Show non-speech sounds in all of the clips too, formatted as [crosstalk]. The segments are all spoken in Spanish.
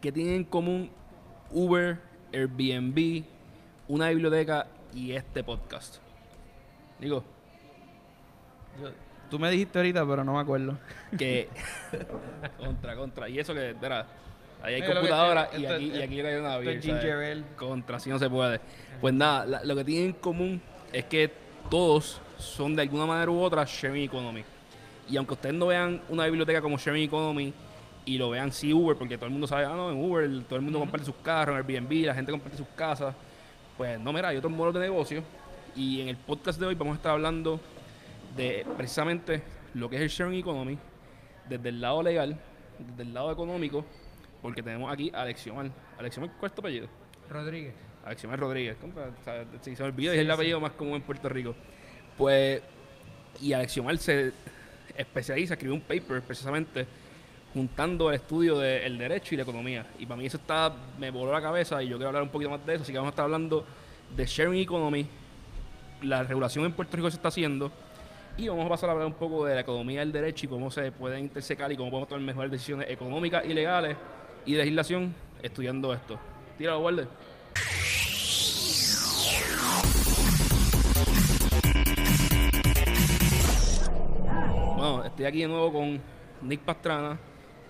¿qué tienen en común Uber, Airbnb, una biblioteca y este podcast? Digo, Tú me dijiste ahorita, pero no me acuerdo. que [laughs] contra, contra. Y eso que, verá, ahí hay Mira, que computadora y esto- aquí, y aquí cae una esto ale. Contra, así no se puede. Pues nada, la- lo que tienen en común es que todos son de alguna manera u otra sharing economy. Y aunque ustedes no vean una biblioteca como sharing economy y lo vean sí Uber, porque todo el mundo sabe, ah, no, en Uber todo el mundo comparte sus carros, en Airbnb la gente comparte sus casas. Pues no, mira, hay otros modelos de negocio. Y en el podcast de hoy vamos a estar hablando de precisamente lo que es el sharing economy desde el lado legal, desde el lado económico, porque tenemos aquí a Alexiomar. Alexiomar, ¿cuál es tu apellido? Rodríguez. Alexiomar Rodríguez. O sea, Si se me olvidó, es el apellido más común en Puerto Rico. Pues, y Alexiomar se especializa, escribió un paper precisamente juntando el estudio del derecho y la economía. Y para mí eso está, me voló la cabeza y yo quiero hablar un poquito más de eso. Así que vamos a estar hablando de sharing economy, la regulación en Puerto Rico se está haciendo. Y vamos a pasar a hablar un poco de la economía del derecho y cómo se pueden intersecar y cómo podemos tomar mejores decisiones económicas y legales y de legislación estudiando esto. Tíralo, guarde. Bueno, estoy aquí de nuevo con Nick Pastrana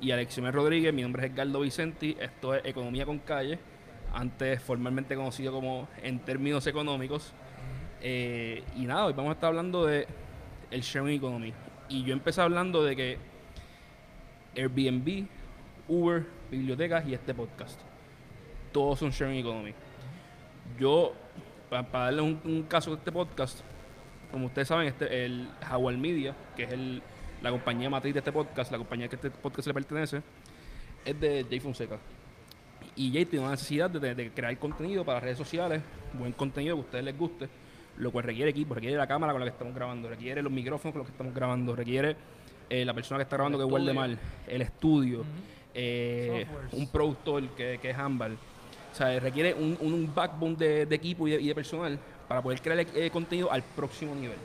y Aleximer Rodríguez. Mi nombre es Edgardo Vicenti. Esto es Economía con Calle, antes formalmente conocido como en términos económicos. Eh, y nada, hoy vamos a estar hablando de el sharing economy. Y yo empecé hablando de que Airbnb, Uber, bibliotecas y este podcast. Todos son sharing economy. Yo, para, darle un, un caso de este podcast, como ustedes saben, este, el Jaguar Media, que es el, la compañía matriz de este podcast, la compañía que este podcast le pertenece, es de Jay Fonseca. Y Jay tiene una necesidad de, de crear contenido para redes sociales, buen contenido que a ustedes les guste, lo cual requiere equipo, requiere la cámara con la que estamos grabando, requiere los micrófonos con los que estamos grabando, requiere eh, la persona que está grabando El que huele estudio. mal, el estudio, eh, un productor que, que es Ámbar. O sea, requiere un, un- un backbone de, de equipo y de, y de personal para poder crear eh, contenido al próximo nivel.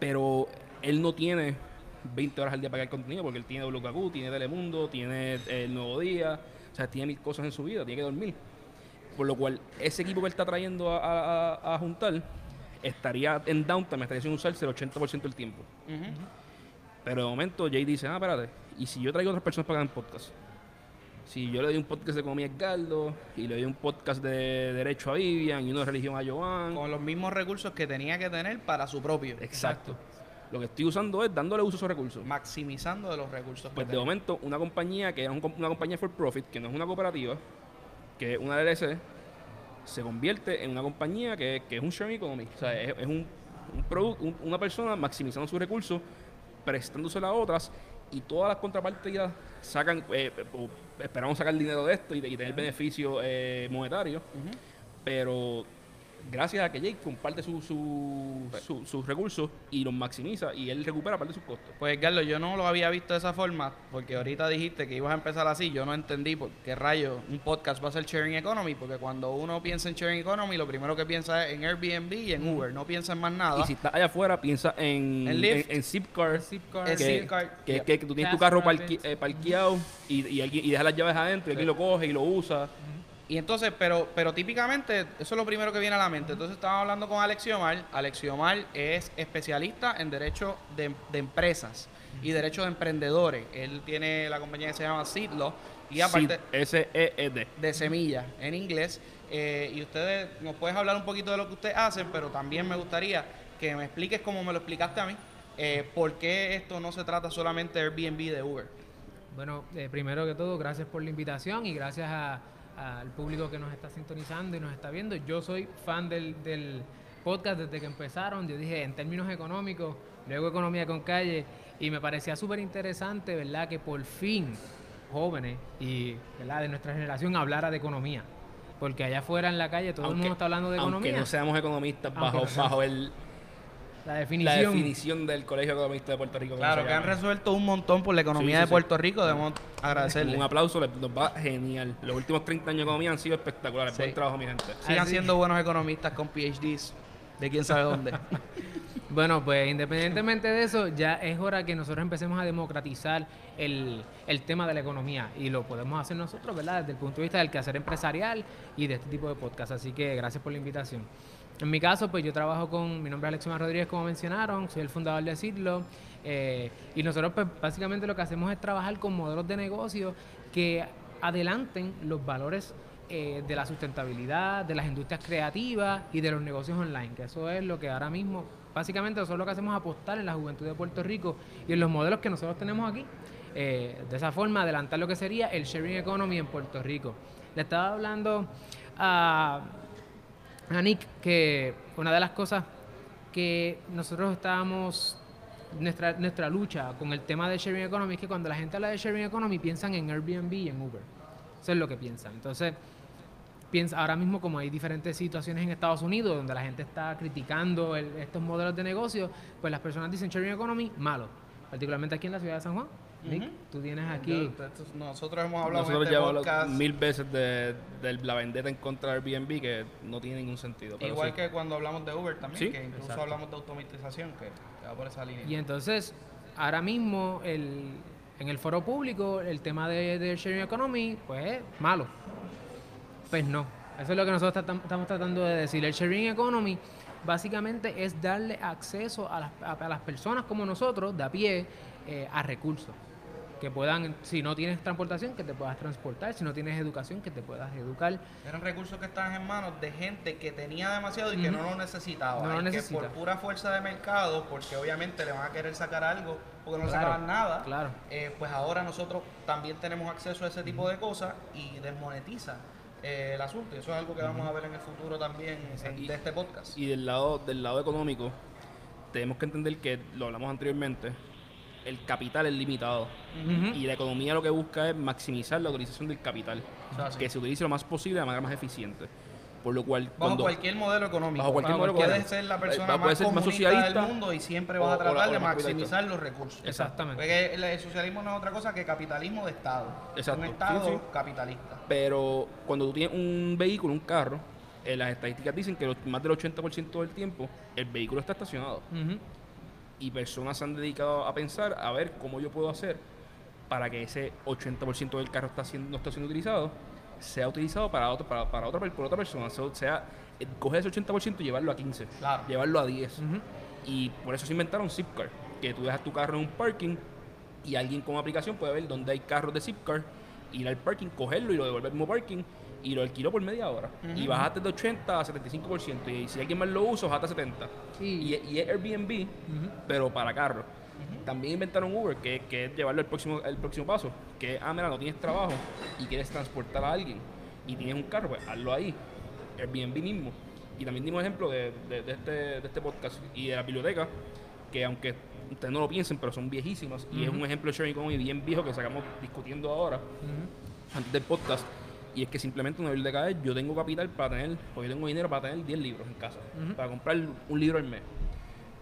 Pero él no tiene 20 horas al día para crear contenido porque él tiene WKQ, tiene Telemundo, tiene eh, El Nuevo Día, o sea, tiene mil cosas en su vida, tiene que dormir. Por lo cual, ese equipo que él está trayendo a, a- juntar estaría en downtime, estaría sin usarse el 80% del tiempo. Pero de momento Jay dice, ah, espérate, ¿y si yo traigo otras personas para hagan podcast? Si yo le doy un podcast de economía a Edgardo, y le doy un podcast de derecho a Vivian, y uno de religión a Joan. Con los mismos recursos que tenía que tener para su propio. Exacto. Lo que estoy usando es dándole uso a esos recursos. Maximizando de los recursos Pues que de momento, una compañía que es un una compañía for profit, que no es una cooperativa, que es una LLC, se convierte en una compañía que, que es un sharing economy. O sea, es, es un, un product- un- una persona maximizando sus recursos, prestándosela a otras, y todas las contrapartidas sacan, eh, o esperamos sacar dinero de esto y tener beneficio eh, monetario. Pero gracias a que Jake comparte su- su- su- sus recursos y los maximiza, y él recupera parte de sus costos. Pues Carlos, yo no lo había visto de esa forma, porque ahorita dijiste que ibas a empezar así, yo no entendí por qué rayo un podcast va a ser sharing economy, porque cuando uno piensa en sharing economy, lo primero que piensa es en Airbnb y en Uber, no piensa en más nada. Y si estás allá afuera, piensa en, En Lyft. en, en Zipcar, que, Zipcar, que, yeah. que- que tú tienes tu carro eh, parqueado y, y, alguien- y dejas las llaves adentro y alguien lo coge y lo usa. Y entonces, pero, pero típicamente, eso es lo primero que viene a la mente. Entonces estaba hablando con Alexiomar. Alexiomar es especialista en derecho de, de empresas y derecho de emprendedores. Él tiene la compañía que se llama Seedlaw y aparte S-E-E-D. de semillas en inglés. Eh, y ustedes nos puedes hablar un poquito de lo que ustedes hacen, pero también me gustaría que me expliques como me lo explicaste a mí, eh, por qué esto no se trata solamente de Airbnb de Uber. Bueno, eh, primero que todo, gracias por la invitación y gracias a- al público que nos está sintonizando y nos está viendo. Yo soy fan del, del podcast desde que empezaron. Yo dije, en términos económicos, luego economía con calle, y me parecía súper interesante, ¿verdad? Que por fin jóvenes y ¿verdad? de nuestra generación hablara de economía. Porque allá afuera en la calle todo el mundo está hablando de aunque economía. no seamos economistas Aunque bajo, no seamos. bajo el, la la definición. definición del Colegio Economista de Puerto Rico. Claro, que han resuelto un montón por la economía Sí, sí, de sí. Puerto Rico, debemos agradecerle. Un [laughs] aplauso, les- nos va genial. Los últimos 30 años de economía han sido espectaculares. Sí. Buen trabajo, mi gente. Sigan siendo buenos economistas con PhDs de quién sabe dónde. [laughs] Bueno, pues independientemente de eso, ya es hora que nosotros empecemos a democratizar el, el tema de la economía y lo podemos hacer nosotros, ¿verdad? Desde el punto de vista del quehacer empresarial y de este tipo de podcast. Así que gracias por la invitación. En mi caso, pues yo trabajo con, mi nombre es Alexio Rodríguez, como mencionaron, soy el fundador de Sidlo, eh, y nosotros pues básicamente lo que hacemos es trabajar con modelos de negocio que adelanten los valores eh, de la sustentabilidad, de las industrias creativas y de los negocios online, que eso es lo que ahora mismo, básicamente es lo que hacemos apostar en la juventud de Puerto Rico y en los modelos que nosotros tenemos aquí. Eh, de esa forma, adelantar lo que sería el sharing economy en Puerto Rico. Le estaba hablando a, a Nick que una de las cosas que nosotros estábamos nuestra, nuestra lucha con el tema de sharing economy es que cuando la gente habla de sharing economy piensan en Airbnb y en Uber. Eso es lo que piensan. Entonces, piensa, ahora mismo como hay diferentes situaciones en Estados Unidos donde la gente está criticando estos modelos de negocio, pues las personas dicen sharing economy, malo. Particularmente aquí en la ciudad de San Juan. Nick, tú tienes aquí... nosotros hemos hablado nosotros este mil veces de, la vendetta en contra de Airbnb que no tiene ningún sentido. Igual que cuando hablamos de Uber también, que incluso hablamos de automatización, que va por esa línea. Y entonces, ahora mismo, el, en el foro público, el tema de, de sharing economy, pues es malo. Pues no. Eso es lo que nosotros estamos tratando de decir. El sharing economy básicamente es darle acceso a las, a, las personas como nosotros, de a pie, eh, a recursos que puedan, si no tienes transportación, que te puedas transportar, si no tienes educación, que te puedas educar. Eran recursos que estaban en manos de gente que tenía demasiado y que no lo necesitaba. No lo necesita. que por pura fuerza de mercado, porque obviamente le van a querer sacar algo, porque no le sacaban nada, claro. Eh, pues ahora nosotros también tenemos acceso a ese tipo de cosas y desmonetiza. Eh, el asunto, y eso es algo que vamos a ver en el futuro también de este podcast. Y del lado, del lado económico, tenemos que entender que, lo hablamos anteriormente, el capital es limitado. Y la economía lo que busca es maximizar la utilización del capital. que se utilice lo más posible de manera más eficiente. Por lo cual, bajo cualquier modelo económico, bajo cualquier modelo puedes ser la persona más, ser más socialista del mundo y siempre vas a tratar de maximizar los recursos. Exactamente. Porque el, socialismo no es otra cosa que capitalismo de Estado. Exacto. Un Estado capitalista. Pero cuando tú tienes un vehículo, un carro, eh, las estadísticas dicen que más del 80% del tiempo el vehículo está estacionado y personas se han dedicado a pensar a ver cómo yo puedo hacer para que ese 80% del carro está siendo, no está siendo utilizado sea utilizado para otro para, para otra por otra persona. O sea eh, coger ese 80% y llevarlo a 15 llevarlo a 10 y por eso se inventaron Zipcar que tú dejas tu carro en un parking y alguien con aplicación puede ver dónde hay carros de Zipcar ir al parking cogerlo y lo devolver al mismo parking y lo alquiló por media hora. Y bajaste de 80 a 75%. Y si alguien más lo usa, bajaste a 70. Y, es Airbnb, pero para carros. También inventaron Uber, que, que, es llevarlo al próximo, el próximo paso. Que, ah, mira, no tienes trabajo y quieres transportar a alguien y tienes un carro, pues hazlo ahí. Airbnb mismo. Y también dimos ejemplo de, de, este, de este podcast y de la biblioteca, que aunque ustedes no lo piensen, pero son viejísimas. Y es un ejemplo de sharing economy bien viejo que sacamos discutiendo ahora, antes del podcast y es que simplemente una biblioteca es, yo tengo capital para tener, o yo tengo dinero para tener 10 libros en casa, para comprar un libro al mes.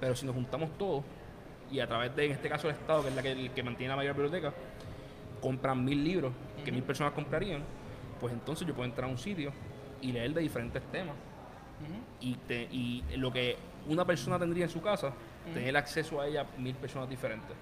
Pero si nos juntamos todos, y a través de, en este caso, el Estado, que es la que, el que mantiene la mayor biblioteca, compran mil libros que mil personas comprarían, pues entonces yo puedo entrar a un sitio y leer de diferentes temas. y, te, y lo que una persona tendría en su casa, tener acceso a ella mil personas diferentes.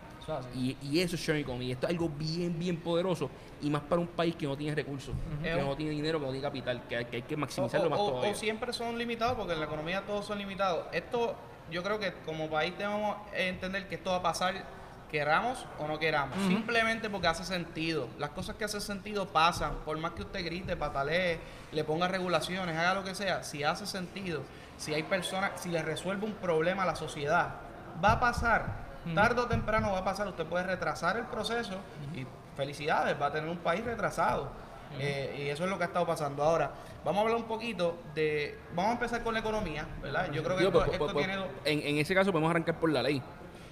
Y, y, eso es sharing economy. Esto es algo bien, bien poderoso. Y más para un país que no tiene recursos, que no tiene dinero, que no tiene capital, que hay que, hay que maximizarlo más todavía. O siempre son limitados, porque en la economía todos son limitados. Esto, yo creo que como país debemos entender que esto va a pasar, queramos o no queramos. Simplemente porque hace sentido. Las cosas que hacen sentido pasan. Por más que usted grite, patalee, le ponga regulaciones, haga lo que sea. Si hace sentido, si hay personas, si le resuelve un problema a la sociedad, va a pasar Tardo o temprano va a pasar, usted puede retrasar el proceso y felicidades, va a tener un país retrasado. Eh, y eso es lo que ha estado pasando. Ahora, vamos a hablar un poquito de. Vamos a empezar con la economía, ¿verdad? Yo creo que esto, pues, pues, pues, tiene. En, en, ese caso, podemos arrancar por la ley.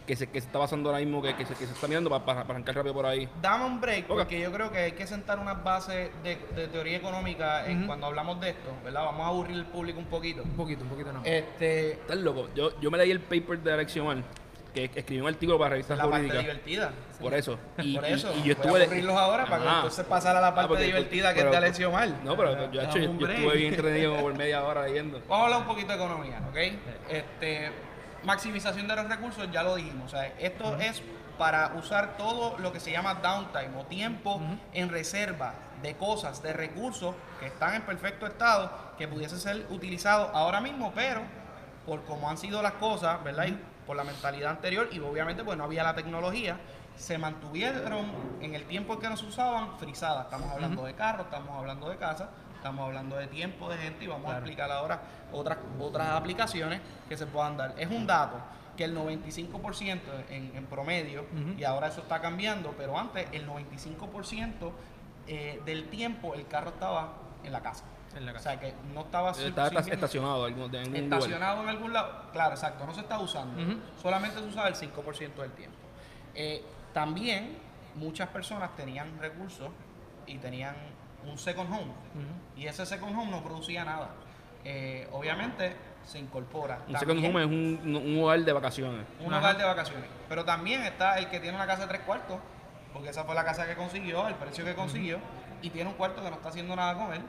Que se, que se está basando ahora mismo, que, que, se, que se está mirando para, arrancar rápido por ahí. Dame un break, porque yo creo que hay que sentar unas bases de, teoría económica en cuando hablamos de esto, ¿verdad? Vamos a aburrir al público un poquito. Un poquito, un poquito no. Este... Estás loco. Yo, yo me leí el paper de Alexiomar que escribió un artículo para revistas la parte divertida. Por eso. [laughs] Y, por eso. Y, yo estuve. Voy a ahora para que entonces pasar a la ah, parte divertida que es de Alessio Mal. No, pero yo, hecho, yo, estuve bien entretenido por media hora leyendo. [laughs] Vamos a hablar un poquito de economía, ¿ok? Este, maximización de los recursos, ya lo dijimos. O sea, esto es para usar todo lo que se llama downtime o tiempo en reserva de cosas, de recursos que están en perfecto estado, que pudiesen ser utilizados ahora mismo, pero por cómo han sido las cosas, ¿verdad? Y por la mentalidad anterior y obviamente pues no había la tecnología, se mantuvieron en el tiempo que no se usaban frisadas. Estamos hablando de carros, estamos hablando de casas, estamos hablando de tiempo de gente y vamos a explicar ahora otras, otras aplicaciones que se puedan dar. Es un dato que el 95% en, en promedio, y ahora eso está cambiando, pero antes el 95% eh, del tiempo el carro estaba en la casa. En la O sea que no estaba Está sirviendo- estacionado en algún, en algún lugar. estacionado en algún lado. Claro, exacto, no se está usando. Solamente se usaba el 5% del tiempo. Eh, también muchas personas tenían recursos y tenían un second home. Y ese second home no producía nada. Eh, obviamente se incorpora. Un second home es un, un hogar de vacaciones. un Ajá. hogar de vacaciones. Pero también está el que tiene una casa de tres cuartos, porque esa fue la casa que consiguió, el precio que consiguió, y tiene un cuarto que no está haciendo nada con él,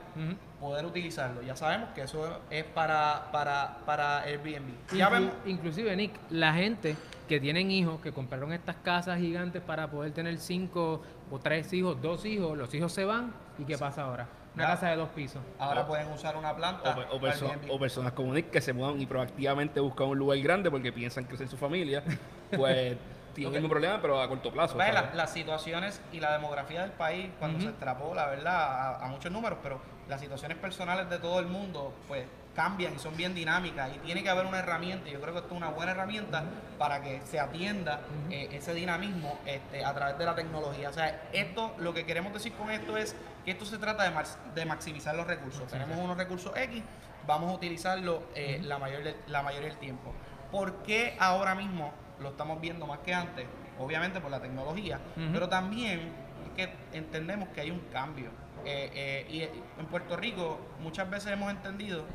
poder utilizarlo. Ya sabemos que eso es para, para, para Airbnb. Inclu- Ya vemos. Inclusive, Nick, la gente que tienen hijos, que compraron estas casas gigantes para poder tener cinco o tres hijos, dos hijos, los hijos se van y ¿qué pasa ahora? Una Ya. casa de dos pisos. Ahora pueden usar una O, planta. o perso- Airbnb. o personas como Nick que se mudan y proactivamente buscan un lugar grande porque piensan crecer su familia, [laughs] pues tienen Ok. el mismo problema, pero a corto plazo. La- las situaciones y la demografía del país, cuando Ujú. se extrapola, ¿verdad? A, a muchos números, pero las situaciones personales de todo el mundo, pues cambian y son bien dinámicas y tiene que haber una herramienta, y yo creo que esto es una buena herramienta para que se atienda eh, ese dinamismo este, a través de la tecnología. O sea, esto, lo que queremos decir con esto es que esto se trata de, max- de maximizar los recursos. Tenemos unos recursos X, vamos a utilizarlo eh, la, mayor, la mayoría del tiempo. ¿Por qué ahora mismo lo estamos viendo más que antes? Obviamente por la tecnología, pero también es que entendemos que hay un cambio. Eh, eh, y en Puerto Rico muchas veces hemos entendido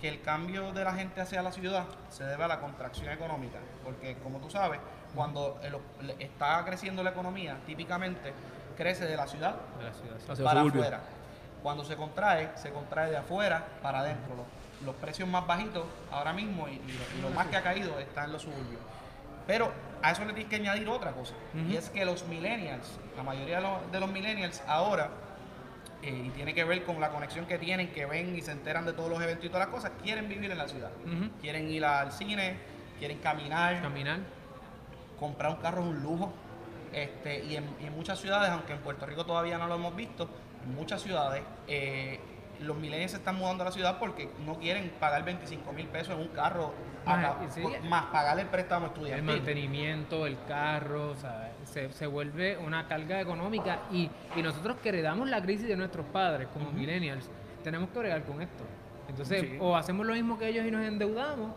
que el cambio de la gente hacia la ciudad se debe a la contracción económica, porque como tú sabes, cuando el- está creciendo la economía, típicamente crece de la ciudad De la ciudad. Hacia para afuera. Cuando se contrae, se contrae de afuera para adentro. Los, los precios más bajitos ahora mismo y, y lo, y lo más que ha caído está en los suburbios. Pero a eso le tienes que añadir otra cosa. Y es que los millennials, la mayoría de los, de los millennials ahora, eh, y tiene que ver con la conexión que tienen, que ven y se enteran de todos los eventos y todas las cosas, quieren vivir en la ciudad. Quieren ir al cine, quieren caminar, Caminar. comprar un carro es un lujo. Este, y, en, y en muchas ciudades, aunque en Puerto Rico todavía no lo hemos visto, en muchas ciudades eh, los millennials se están mudando a la ciudad porque no quieren pagar 25 mil pesos en un carro, Más, acá- y sí. por- más pagar el préstamo El estudiantil. mantenimiento, el carro, o sea, se, se vuelve una carga económica y, y nosotros que heredamos la crisis de nuestros padres como millennials, tenemos que bregar con esto. Entonces, Sí. o hacemos lo mismo que ellos y nos endeudamos,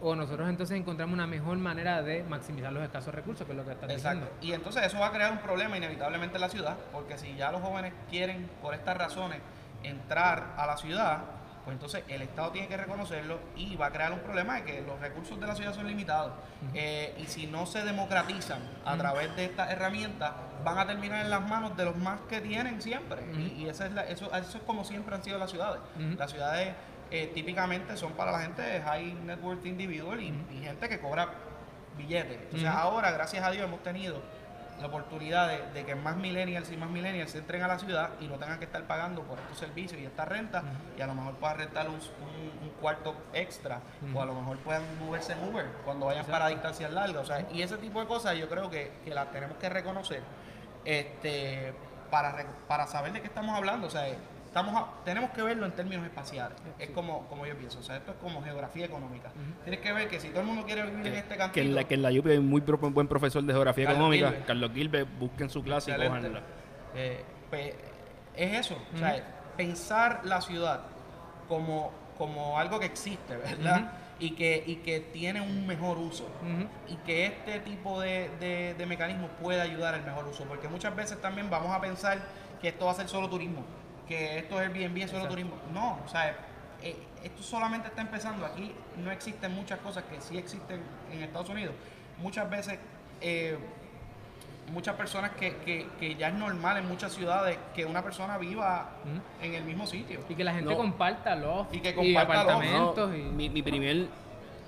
o nosotros entonces encontramos una mejor manera de maximizar los escasos recursos, que es lo que estás Exacto. diciendo. Y entonces eso va a crear un problema inevitablemente en la ciudad, porque si ya los jóvenes quieren, por estas razones, entrar a la ciudad, pues entonces el Estado tiene que reconocerlo y va a crear un problema de que los recursos de la ciudad son limitados. Eh, y si no se democratizan a través de estas herramientas, van a terminar en las manos de los más que tienen siempre. Y, y esa es la- eso, eso es como siempre han sido las ciudades. Las ciudades eh, típicamente son para la gente de high net worth individual y, y gente que cobra billetes. Entonces ahora, gracias a Dios, hemos tenido la oportunidad de, de que más millennials y más millennials entren a la ciudad y no tengan que estar pagando por estos servicios y esta renta y a lo mejor puedan rentar un, un- un cuarto extra o a lo mejor puedan moverse en Uber cuando vayan para distancias largas. O sea, y ese tipo de cosas yo creo que, que las tenemos que reconocer este, para, para saber de qué estamos hablando. O sea, estamos a- tenemos que verlo en términos espaciales. Es como, como yo pienso. O sea, esto es como geografía económica. Tienes que ver que si todo el mundo quiere vivir en este cantito... Que en la, que en la UPI hay muy pro- buen profesor de geografía Carlos económica, Gilbert. Carlos Gilbert, busquen su clase y cójanla. Eh, pues, es eso, o sea, pensar la ciudad como, como algo que existe, ¿verdad? y, que, y que tiene un mejor uso. Y que este tipo de, de, de mecanismos puede ayudar al mejor uso. Porque muchas veces también vamos a pensar que esto va a ser solo turismo, que esto es Airbnb, es solo Exacto. turismo. No, o sea, eh, esto solamente está empezando. Aquí no existen muchas cosas que sí existen en Estados Unidos. Muchas veces, eh, muchas personas que, que, que ya es normal en muchas ciudades que una persona viva en el mismo sitio. Y que la gente No. comparta los Y que comparta loft, apartamentos No, y mi, mi primer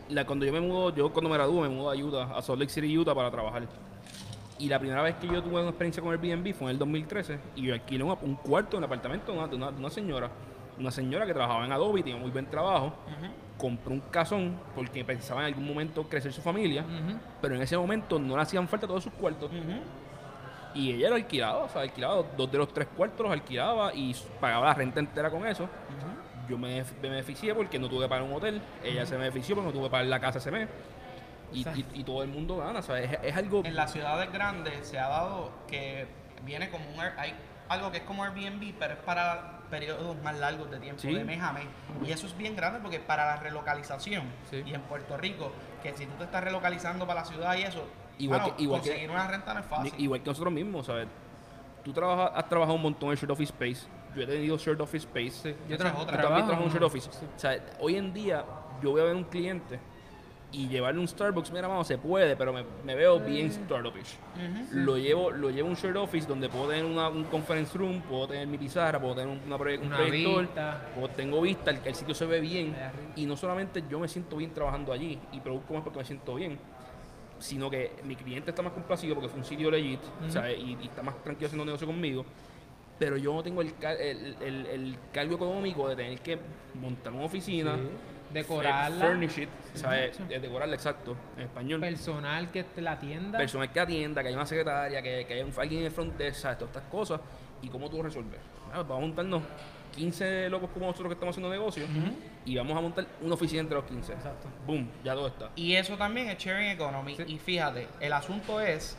la, cuando yo me mudo, yo cuando me gradué me mudo a Utah, a Salt Lake City, Utah para trabajar. Y la primera vez que yo tuve una experiencia con Airbnb fue en el 2013 y yo alquilé un, un cuarto en un apartamento de una, de una- de una señora. Una señora que trabajaba en Adobe y tenía muy buen trabajo. Compró un casón porque pensaba en algún momento crecer su familia, pero en ese momento no le hacían falta todos sus cuartos. Y ella lo alquilaba, o sea, alquilaba dos de los tres cuartos, los alquilaba y pagaba la renta entera con eso. Yo me, me beneficié porque no tuve que pagar un hotel, ella se benefició porque no tuve que pagar la casa ese mes. Y, y- y todo el mundo gana, o sea, es, es algo... En las ciudades grandes se ha dado que viene como un hay algo que es como Airbnb, pero es para periodos más largos de tiempo, Sí. de mes a mes. Y eso es bien grande porque para la relocalización, Sí. y en Puerto Rico, que si tú te estás relocalizando para la ciudad y eso, Igual mano, que- igual que- conseguir una renta no es fácil. Igual que nosotros mismos, ¿sabes? Tú trabajas, has trabajado un montón en Shared Office Space. Yo he tenido Shared Office Space. Yo. Tú también trabajo en en- Shared Office. O sea, hoy en día yo voy a ver un cliente y llevarle un Starbucks, mira, mano, se puede, pero me, me veo bien startupish. Lo llevo lo llevo a un Shared Office donde puedo tener una, un conference room, puedo tener mi pizarra, puedo tener un, una proye- un Una proyector, vista. puedo- tengo vista, el, el sitio se ve bien. Y no solamente yo me siento bien trabajando allí y produzco más porque me siento bien, sino que mi cliente está más complacido porque fue un sitio legit ¿sabes? Y, y está más tranquilo haciendo negocio conmigo. Pero yo no tengo el, car- el, el- el cargo económico de tener que montar una oficina, Sí. Decorarla. furnish it, Decorarla, exacto, en español. Personal que te la atienda. Personal que atienda, que haya una secretaria, que, que haya un, alguien en el front desk, ¿sabes? Todas estas cosas. ¿Y cómo tú resolver? Ah, vamos a montarnos 15 locos como nosotros que estamos haciendo negocio y vamos a montar una oficina entre los 15. Exacto. Boom, ya todo está. Y eso también es sharing economy. Sí. Y fíjate, el asunto es,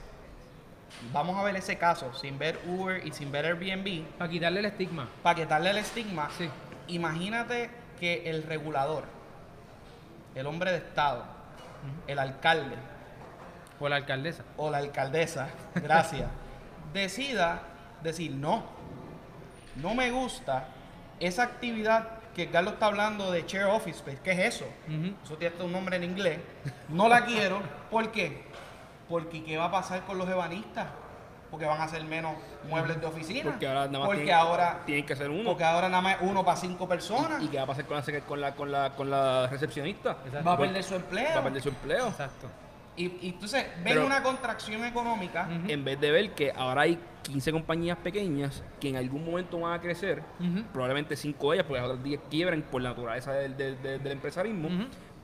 vamos a ver ese caso, sin ver Uber y sin ver Airbnb, Para quitarle el estigma. para quitarle el estigma. Sí. Imagínate que el regulador, el hombre de Estado, el alcalde O la alcaldesa. o la alcaldesa, gracias, [laughs] decida decir no, no me gusta esa actividad que Carlos está hablando de share office space, ¿qué es eso? Eso tiene un nombre en inglés. No la quiero. ¿Por qué? Porque ¿qué va a pasar con los ebanistas? Porque van a hacer menos muebles de oficina. Porque ahora nada más Porque tienen, ahora, tienen que hacer uno. porque ahora nada más uno para cinco personas. ¿Y, y qué va a pasar con la, con la, con la, con la recepcionista? Exacto. va a Pues, perder su empleo. Va a perder su empleo. Exacto. Y, y entonces ven Pero- una contracción económica. En vez de ver que ahora hay 15 compañías pequeñas que en algún momento van a crecer, probablemente 5 de ellas, porque las otras 10 quiebran por la naturaleza del, del- del- del empresarismo,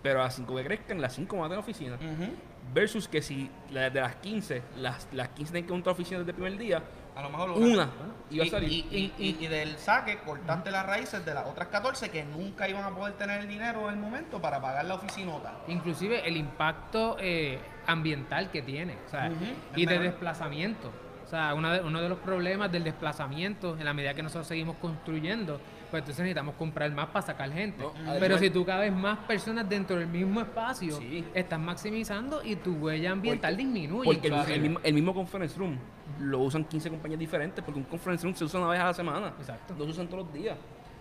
pero a las 5 que crezcan, las 5 van a tener oficina. Ujú. Versus que si la- de las 15, las, las 15 tienen que montar oficina desde el primer día, A lo mejor una iba a y, salir. y- y- y- y del saque cortaste las raíces de las otras 14 que nunca iban a poder tener el dinero en el momento para pagar la oficinota. Inclusive el impacto eh, ambiental que tiene. o sea, Ujú, y de desplazamiento. O sea, una de- uno de los problemas del desplazamiento, en la medida que nosotros seguimos construyendo, pues entonces necesitamos comprar más para sacar gente. No, Pero si tú cabes más personas dentro del mismo espacio, Sí. estás maximizando y tu huella ambiental Porque- disminuye. Porque el, mismo, el mismo conference room lo usan 15 compañías diferentes, porque un conference room se usa una vez a la semana. Exacto. No se usan todos los días.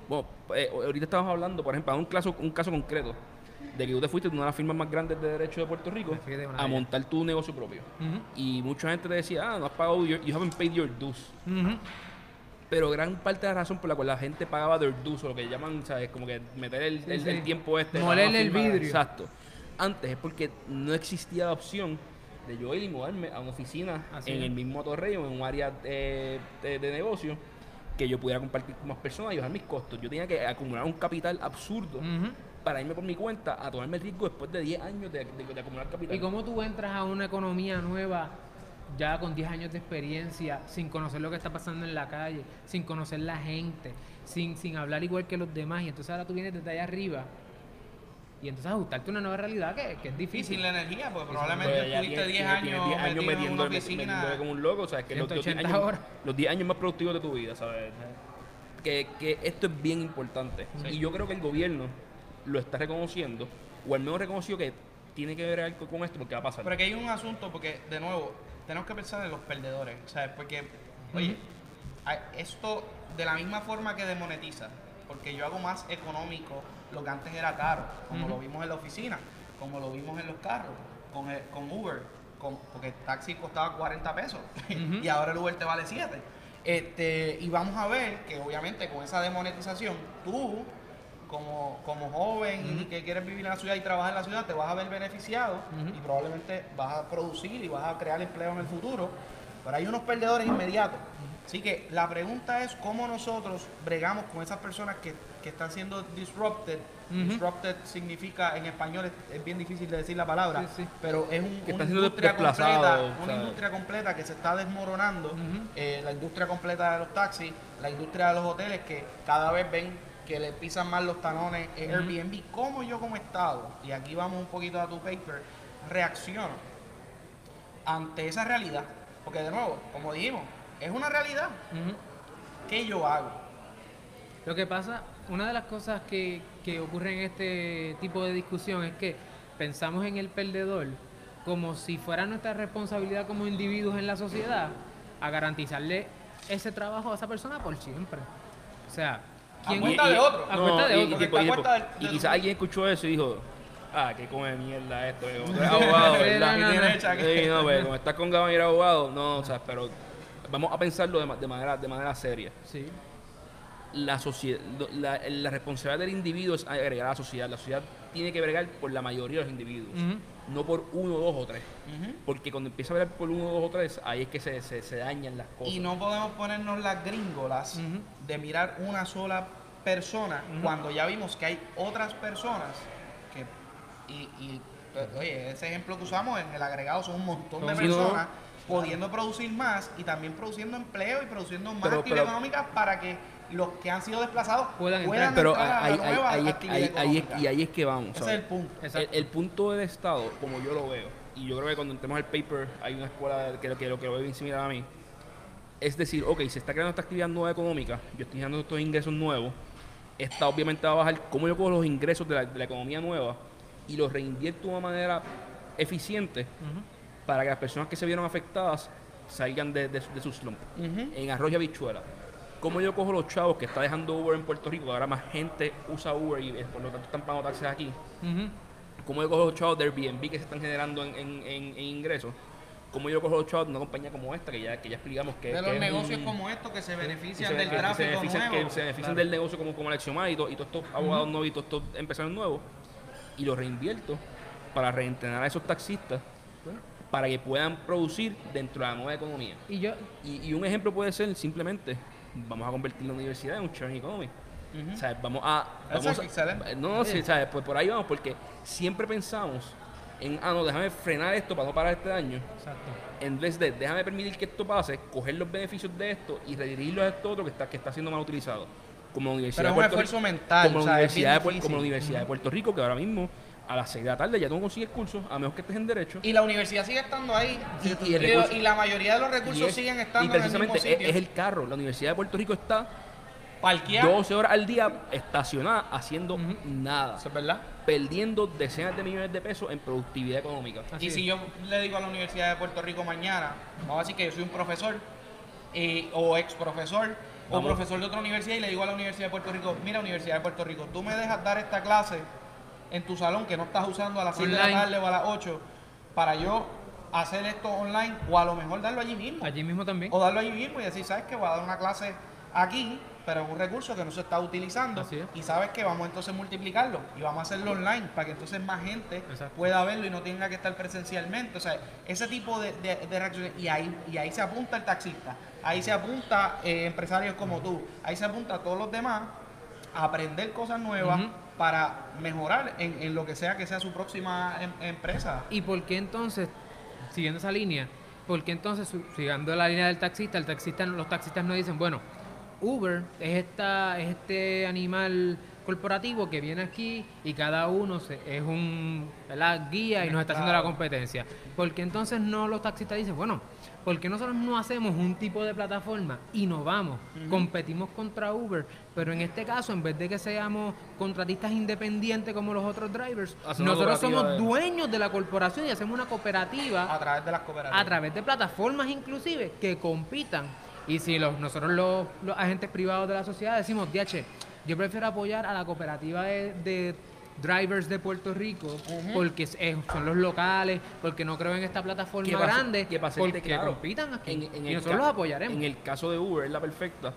Bueno, eh, ahorita estamos hablando, por ejemplo, de un caso, un caso concreto, de que tú te fuiste de una de las firmas más grandes de derecho de Puerto Rico a montar tu negocio propio. Y mucha gente te decía, ah, no has pagado, your, you haven't paid your dues. ujú. Pero gran parte de la razón por la cual la gente pagaba dues, o lo que llaman, ¿sabes? Como que meter el, Sí, el- sí. el tiempo este. Molerle para el vidrio. Exacto. Antes es porque no existía la opción de yo ir y mudarme a una oficina Así en es. el mismo Torrey o en un área de, de- de negocio que yo pudiera compartir con más personas y bajar mis costos. Yo tenía que acumular un capital absurdo para irme por mi cuenta a tomarme el riesgo después de 10 años de, de- de acumular capital. ¿Y cómo tú entras a una economía nueva ya con 10 años de experiencia, sin conocer lo que está pasando en la calle, sin conocer la gente, sin, sin hablar igual que los demás? Y entonces ahora tú vienes desde allá arriba y entonces ajustarte a una nueva realidad que, que es Y difícil. sin la energía, pues Pues probablemente estuviste tiene- 10 tiene- tiene años, 10 años metido en una oficina. como un loco, o sea, que los, los 10 180 años, horas. los 10 años más productivos de tu vida, ¿sabes? Que, que esto es bien importante. Y yo creo que el gobierno lo está reconociendo, o al menos reconoció que tiene que ver algo con esto porque va a pasar. Pero aquí hay un asunto, porque de nuevo, tenemos que pensar en los perdedores, ¿sabes? Porque, oye, esto de la misma forma que demonetiza, porque yo hago más económico lo que antes era caro, como lo vimos en la oficina, como lo vimos en los carros, con, el- con Uber, con- porque el taxi costaba 40 pesos [laughs] y ahora el Uber te vale 7. Este, y vamos a ver que obviamente con esa demonetización, tú como, como joven y que quieres vivir en la ciudad y trabajar en la ciudad, te vas a ver beneficiado y probablemente vas a producir y vas a crear empleo en el futuro. Pero hay unos perdedores inmediatos. Así que la pregunta es cómo nosotros bregamos con esas personas que, que están siendo disrupted. Disrupted significa, en español es, es bien difícil de decir la palabra, Sí, sí. pero es un, Que una industria completa, ¿sabes? una industria completa que se está desmoronando, eh, la industria completa de los taxis, la industria de los hoteles que cada vez ven que le pisan más los talones en. Airbnb. ¿Cómo yo como Estado, y aquí vamos un poquito a tu paper, reacciono ante esa realidad? Porque de nuevo, como dijimos, es una realidad. Ujú. ¿Qué yo hago? Lo que pasa, una de las cosas que, que ocurre en este tipo de discusión es que pensamos en el perdedor como si fuera nuestra responsabilidad como individuos en la sociedad a garantizarle ese trabajo a esa persona por siempre. O sea, A cuenta de otro. A cuenta de y- otro. y, quizás alguien escuchó eso y dijo, ah, que come mierda esto, como eres abogado, ¿verdad? ¿Qué? Sí, no, pues, [laughs] como estás con Gabán y eres abogado, no, o sea, pero vamos a pensarlo de, de manera, de manera seria. Sí. La, sociedad, la, la responsabilidad del individuo es agregar a la sociedad. La sociedad tiene que bregar por la mayoría de los individuos, no por uno, dos o tres. Porque cuando empieza a bregar por uno, dos o tres, ahí es que se, se, se dañan las cosas. Y no podemos ponernos las gringolas de mirar una sola persona cuando ya vimos que hay otras personas que y, y, eh, oye ese ejemplo que usamos en el agregado son un montón de personas pudiendo producir más y también produciendo empleo y produciendo más Pero- actividad pero- económica para que los que han sido desplazados Puedan puedan, entrar. Pero entrar a ahí, la ahí- nueva ahí es- actividad ahí- ahí es- económica. y ahí es que vamos. ese ¿sabes? es el punto El, el punto del Estado, como yo lo veo, y yo creo que cuando entremos al paper hay una escuela que, que, lo que lo ve bien similar a mí, es decir, ok, se está creando esta actividad nueva económica, yo estoy generando estos ingresos nuevos, esta obviamente va a bajar, cómo yo cojo los ingresos de la, de la economía nueva y los reinvierto de una manera eficiente Ujú. para que las personas que se vieron afectadas salgan de, de, de su slump. Ujú. En Arroyo Habichuela. ¿Cómo yo cojo los chavos que está dejando Uber en Puerto Rico? que Ahora más gente usa Uber y eh, por lo tanto están pagando taxes aquí. ¿Cómo yo cojo los chavos de Airbnb que se están generando en, en- en- en ingresos? ¿Cómo yo cojo los chavos de una compañía como esta que ya, que ya explicamos que, de que los es negocios un- como estos que se que benefician se, del que- que se tráfico benefician, nuevo que se benefician Claro. del negocio como, como Alexiomar y, to- y todos estos abogados nuevos y todos estos empresarios nuevos y los reinvierto para reentrenar a esos taxistas para que puedan producir dentro de la nueva economía. Y yo, Y, y un ejemplo puede ser simplemente, vamos a convertir la universidad en un sharing economy. O sea, vamos a... Eso Vamos es a- excelente. No, no, sí, ¿sabes? Pues por ahí vamos, porque siempre pensamos en, ah, no, déjame frenar esto para no parar este daño. exacto. En vez de, déjame permitir que esto pase, coger los beneficios de esto y redirigirlos a esto otro que está, que está siendo mal utilizado. Como la Universidad Pero es de un Puerto esfuerzo Rico. mental, Como, o la sea, es bien Universidad de, como la Universidad de Puerto Rico, que ahora mismo a las 6 de la tarde ya tú no consigues cursos, a menos que estés en Derecho. Y la universidad sigue estando ahí. Y- y el Y, recurso- y la mayoría de los recursos es- siguen y estando en el mismo precisamente es, sitio. es el carro. La Universidad de Puerto Rico está Parqueado. 12 horas al día estacionada haciendo nada. Eso es verdad. perdiendo decenas de millones de pesos en productividad económica. Así y es. si yo le digo a la Universidad de Puerto Rico mañana, vamos a decir que yo soy un profesor eh, o ex profesor o Vamos. profesor de otra universidad y le digo a la Universidad de Puerto Rico, mira Universidad de Puerto Rico, tú me dejas dar esta clase en tu salón que no estás usando a las 7 de la tarde o a las 8 para yo hacer esto online o a lo mejor darlo allí mismo. Allí mismo también. O darlo allí mismo y decir, ¿sabes qué? Voy a dar una clase aquí, pero es un recurso que no se está utilizando. Así es. Y sabes que vamos entonces a multiplicarlo y vamos a hacerlo online para que entonces más gente Exacto. pueda verlo y no tenga que estar presencialmente. O sea, ese tipo de, de- de reacciones. Y ahí, y ahí se apunta el taxista, ahí se apunta eh, empresarios como tú, ahí se apunta a todos los demás aprender cosas nuevas para mejorar en, en lo que sea que sea su próxima em- empresa. ¿Y por qué entonces, siguiendo esa línea, por qué entonces, siguiendo la línea del taxista, el taxista, los taxistas no dicen, bueno, Uber es, esta, es este animal corporativo que viene aquí y cada uno se- es un ¿verdad? guía y nos está haciendo la competencia? Porque entonces no los taxistas dicen, bueno, ¿por qué nosotros no hacemos un tipo de plataforma? Innovamos, competimos contra Uber, pero en este caso, en vez de que seamos contratistas independientes como los otros drivers, Hacemos nosotros somos de- dueños de la corporación y hacemos una cooperativa A través de las cooperativas. a través de plataformas inclusive que compitan. Y si los, nosotros los, los agentes privados de la sociedad decimos, DH, yo prefiero apoyar a la cooperativa de, de drivers de Puerto Rico porque son los locales, porque no creo en esta plataforma Que grande, que pa' serte porque claro, compitan aquí. en- en y nosotros los apoyaremos. En el caso de Uber es la perfecta.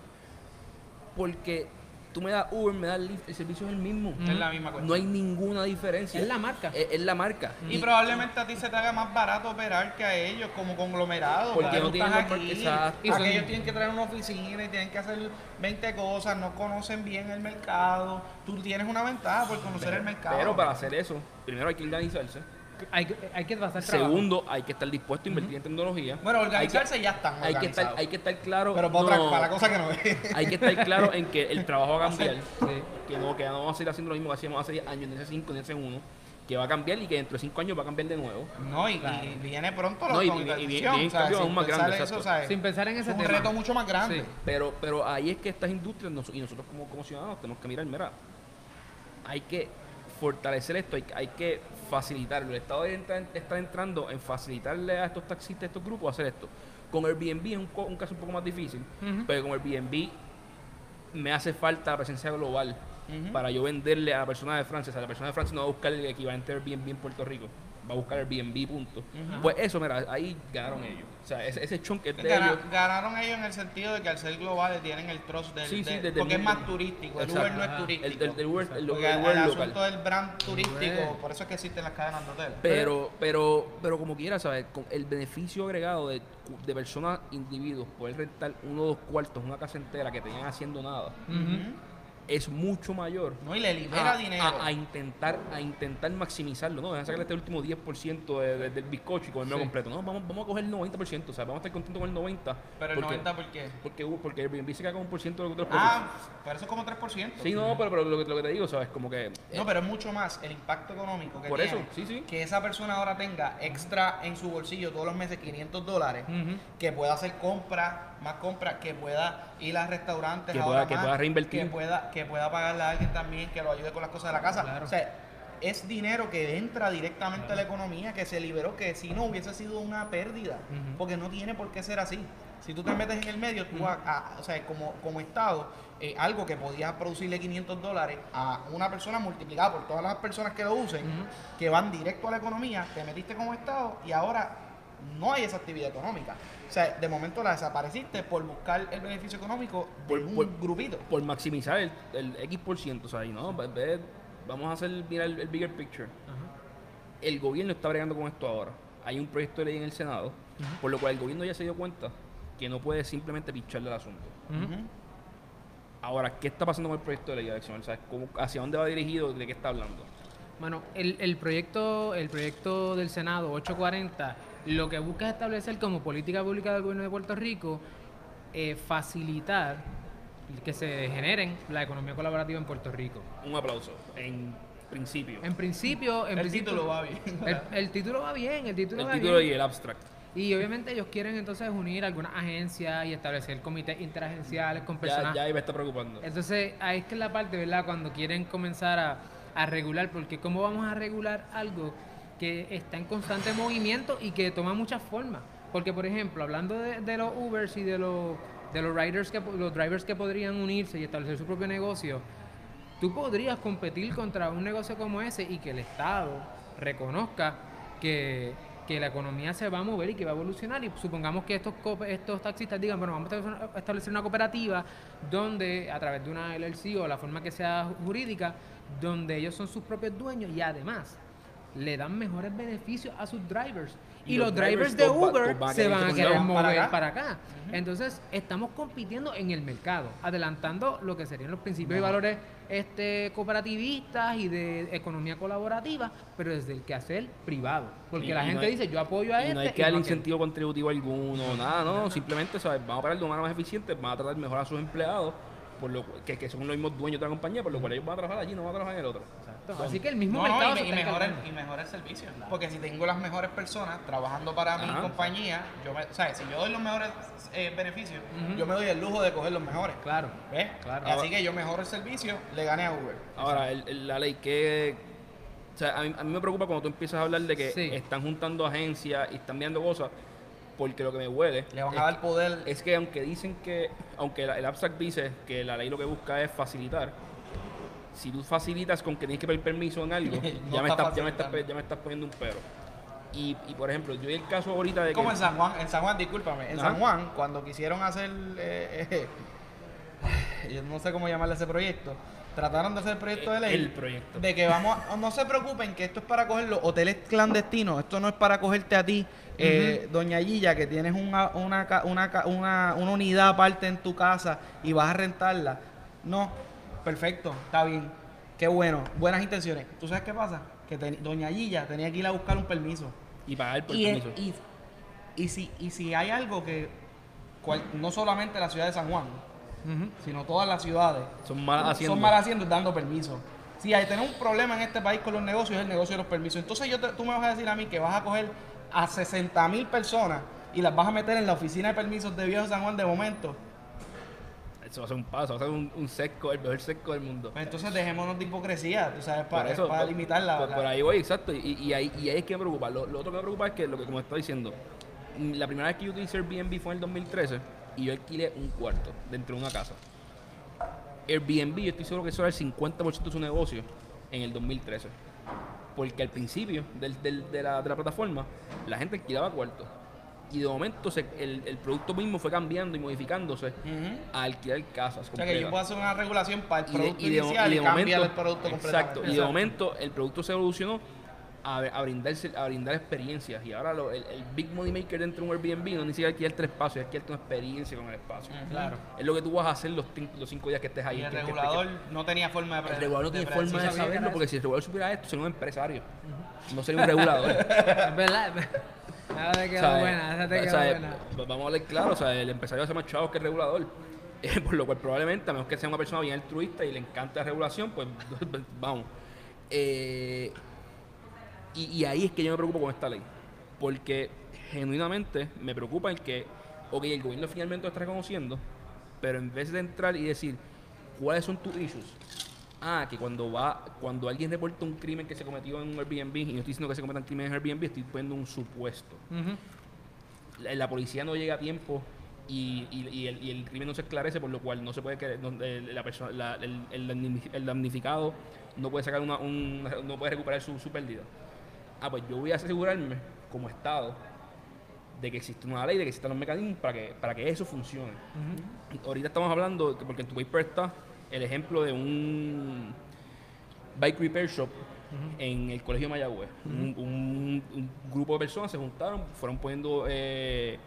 Porque tú me das Uber, me das Lyft, el servicio es el mismo. Es la misma cuestión. No hay ninguna diferencia. Es la marca. Es, es la marca. Y probablemente a ti se te haga más barato operar que a ellos como conglomerado. Porque no tienen aquí. exacto. Y son- Aquellos tienen que traer una oficina y tienen que hacer 20 cosas, no conocen bien el mercado. Tú tienes una ventaja por conocer el mercado. Pero para hacer eso, primero hay que organizarse. Hay, que- hay que pasar trabajo. Segundo, hay que estar dispuesto a invertir en tecnología. Bueno, Hay que- organizarse ya están Hay que, estar, hay que estar claro. Pero para, otra- no, para la cosa que no es. [laughs] Hay que estar claro en que el trabajo va a [laughs] cambiar. Sí. Que no, que no vamos a seguir haciendo lo mismo que hacíamos hace 10 años, ni hace 5, ni hace 1. Que va a cambiar y que dentro de 5 años va a cambiar de nuevo. No, y, y viene pronto la No, y- y- y viene- cambio sin aún más pensar grande, eso, exacto. ¿sabes? Sin pensar en ese es un tema. reto mucho más grande. Sí. Pero, pero ahí es que estas industrias nos- y nosotros como, como ciudadanos tenemos que mirar, mira, hay que fortalecer esto, hay, hay que facilitarlo. El Estado entrar- está entrando en facilitarle a estos taxistas, a estos grupos, hacer esto. Con Airbnb es un, un caso un poco más difícil, pero con Airbnb me hace falta la presencia global para yo venderle a la persona de Francia. O sea, la persona de Francia no va a buscar el equivalente de Airbnb en Puerto Rico, va a buscar Airbnb, punto. Pues eso, mira, ahí ganaron ellos. O sea, ese, ese chunk es de Gana- ellos. ganaron ellos en el sentido de que al ser globales tienen el trust del, Sí, sí, del- desde porque el es más turístico, el. Uber no es turístico. El, el, el Uber, el, el el, asunto del brand turístico, Uber. por eso es que existen las cadenas de hoteles. Pero, pero, pero como quiera, ¿sabes? Con el beneficio agregado de, de personas, individuos, poder rentar uno o dos cuartos, una casa entera que tenían haciendo nada. Es mucho mayor. No, y le libera a, dinero. a- a intentar a intentar maximizarlo, ¿no? Dejan sacarle este último 10% de- de- del bizcocho y comerlo Sí. completo. No, vamos, vamos a coger el 90%, o sea, vamos a estar contentos con el 90%. pero el porque, 90 ¿por qué? Porque, porque Airbnb se queda con un por ciento de los otros Ah, pero eso es como 3%. Sí, no, pero, pero lo, que, lo que te digo, ¿sabes? Como que... No, pero es mucho más el impacto económico que Por tiene. eso, sí, sí. Que esa persona ahora tenga extra en su bolsillo todos los meses 500 dólares, que pueda hacer compras, más compras, que pueda ir a restaurantes Que ahora pueda- que más, pueda reinvertir. Que pueda, que pueda pagarle a alguien también que lo ayude con las cosas de la casa. Claro. O sea, es dinero que entra directamente a la economía, que se liberó, que si no hubiese sido una pérdida, porque no tiene por qué ser así. Si tú te metes en el medio, tú, a- a- o sea, como, como Estado, eh, algo que podía producirle 500 dólares a una persona multiplicada por todas las personas que lo usen, que van directo a la economía, te metiste como Estado y ahora no hay esa actividad económica. O sea, de momento la desapareciste por buscar el beneficio económico de Por- un por- grupito. por maximizar el, el X por ciento, o sea, y no, ve- vamos a hacer, mira el, el bigger picture. Ajá. El gobierno está bregando con esto ahora. Hay un proyecto de ley en el Senado, por lo cual el gobierno ya se dio cuenta que no puede simplemente picharle el asunto. Ahora, ¿qué está pasando con el proyecto de ley? ¿Sabes cómo, ¿Hacia dónde va dirigido? ¿De qué está hablando? Bueno, el, el proyecto el proyecto del Senado 840 lo que busca es establecer como política pública del gobierno de Puerto Rico eh, facilitar que se generen la economía colaborativa en Puerto Rico. Un aplauso, en principio. En principio, en El principio- título va bien. [laughs] El, el título va bien, el título el va título bien. y el abstract. Y obviamente ellos quieren entonces unir algunas agencias y establecer comités interagenciales con Ya, personas. ya ahí me está preocupando. Entonces, ahí es que es la parte, ¿verdad? Cuando quieren comenzar a, a regular, porque ¿cómo vamos a regular algo que está en constante movimiento y que toma muchas formas? Porque, por ejemplo, hablando de, de los Ubers y de los, de los riders que los drivers que podrían unirse y establecer su propio negocio, tú podrías competir contra un negocio como ese y que el Estado reconozca que, que la economía se va a mover y que va a evolucionar. Y supongamos que estos, estos taxistas digan, bueno, vamos a establecer una cooperativa donde, a través de una LLC o la forma que sea jurídica, donde ellos son sus propios dueños y además le dan mejores beneficios a sus drivers. Y, Y los, los drivers, de va- Uber van a se querer van a querer para mover acá. para acá. Entonces, estamos compitiendo en el mercado, adelantando lo que serían los principios y valores este, cooperativistas y de economía colaborativa, pero desde el quehacer privado. Porque Y- la y no gente hay- dice, yo apoyo a Y este. no hay que no a aquel". incentivo contributivo alguno, nada, no. Simplemente, ¿sabes? Vamos a parar de una manera más eficiente, van a tratar mejor a sus empleados, por lo, que, que son los mismos dueños de la compañía, por lo cual ellos van a trabajar allí, no van a trabajar en el otro. Exacto. Así que el mismo No, no, mercado y, se y está mejora el, encargando. y mejora el servicio. Porque si tengo las mejores personas trabajando para mi compañía, yo me, o sea, si yo doy los mejores eh, beneficios, yo me doy el lujo de coger los mejores. Claro. ¿Ves? Claro. Así que yo mejoro el servicio, le gané a Uber. Ahora, el- el- la ley que... O sea, a mí, a mí me preocupa cuando tú empiezas a hablar de que Sí. están juntando agencias y están viendo cosas, porque lo que me huele Le van a dar poder. es que aunque dicen que, aunque el abstract dice que la ley lo que busca es facilitar, si tú facilitas con que tienes que pedir permiso en algo, [laughs] No ya, me está estás, ya, me estás, ya me estás poniendo un pero. Y, y por ejemplo, yo el caso ahorita de. Como en San Juan, en San Juan, discúlpame, en Ajá. San Juan, cuando quisieron hacer eh, eh, [laughs] yo no sé cómo llamarle ese proyecto, trataron de hacer el proyecto de ley. El proyecto. De que vamos, a- no se preocupen que esto es para coger los hoteles clandestinos, esto no es para cogerte a ti, eh, doña Gilla, que tienes una, una, una, una, una unidad aparte en tu casa y vas a rentarla. No, perfecto, está bien, qué bueno, buenas intenciones. ¿Tú sabes qué pasa? Que ten- doña Gilla tenía que ir a buscar un permiso. Y pagar por Y, permiso. y, y si, y si hay algo que, cual- no solamente la ciudad de San Juan, sino todas las ciudades, Son malas haciendo. son mal haciendo dando permiso. Si hay tener un problema en este país con los negocios, es el negocio de los permisos. Entonces yo te- tú me vas a decir a mí que vas a coger a 60 mil personas y las vas a meter en la oficina de permisos de Viejo San Juan de momento. Eso va a ser un paso, va a ser un, un sesco, el mejor sesco del mundo. Pues entonces dejémonos de hipocresía, tú sabes, para, eso, para por- limitar la... por, por ahí voy, exacto. Y, y ahí, y ahí es que me preocupa. Lo, lo otro que me preocupa es que, lo que como estaba diciendo, la primera vez que yo utilicé Airbnb fue en el 2013 y yo alquilé un cuarto dentro de una casa. Airbnb, yo estoy seguro que eso era el 50% de su negocio en el 2013. Porque al principio del- del- de, la, de la plataforma, la gente alquilaba cuartos. Y de momento se- el, el producto mismo fue cambiando y modificándose a alquilar casas. O sea que yo puedo hacer una regulación para el Y de- producto y de, inicial y y, de cambiar momento, el producto exacto, y de momento el producto se evolucionó a, a brindarse, a brindar experiencias y ahora lo- el, el big money maker dentro de un Airbnb no ni siquiera alquilarte el espacio, es alquilarte una experiencia con el espacio. Claro. Es lo que tú vas a hacer los, cinco días que estés ahí. Y el que- que- que- regulador no tenía forma de el regulador no tiene forma de saberlo porque si el regulador supiera esto sería un empresario, no sería un regulador. [laughs] Es verdad. Esa te quedó buena, esa te o quedó sea, buena. v- Vamos a hablar claro, o sea, el empresario hace más chavos que el regulador. [laughs] Eh, por lo cual probablemente, a menos que sea una persona bien altruista y le encanta la regulación, [laughs] pues vamos. Eh, y, y ahí es que yo me preocupo con esta ley. Porque genuinamente me preocupa el que, ok, el gobierno finalmente lo está reconociendo, pero en vez de entrar y decir cuáles son tus issues, ah, que cuando va, cuando alguien reporta un crimen que se cometió en un Airbnb, y no estoy diciendo que se cometan crímenes en Airbnb, estoy poniendo un supuesto la, la policía no llega a tiempo y, y- y el, y el crimen no se esclarece, por lo cual no se puede que no- la persona, la- el, el damni- el damnificado no puede sacar una, un- no puede recuperar su, su pérdida. Ah, pues yo voy a asegurarme como Estado de que existe una ley, de que existan los mecanismos para que, para que eso funcione. Ahorita estamos hablando, que- porque en tu paper está el ejemplo de un bike repair shop en el colegio de Mayagüez. un, un- un grupo de personas se juntaron, fueron poniendo eh,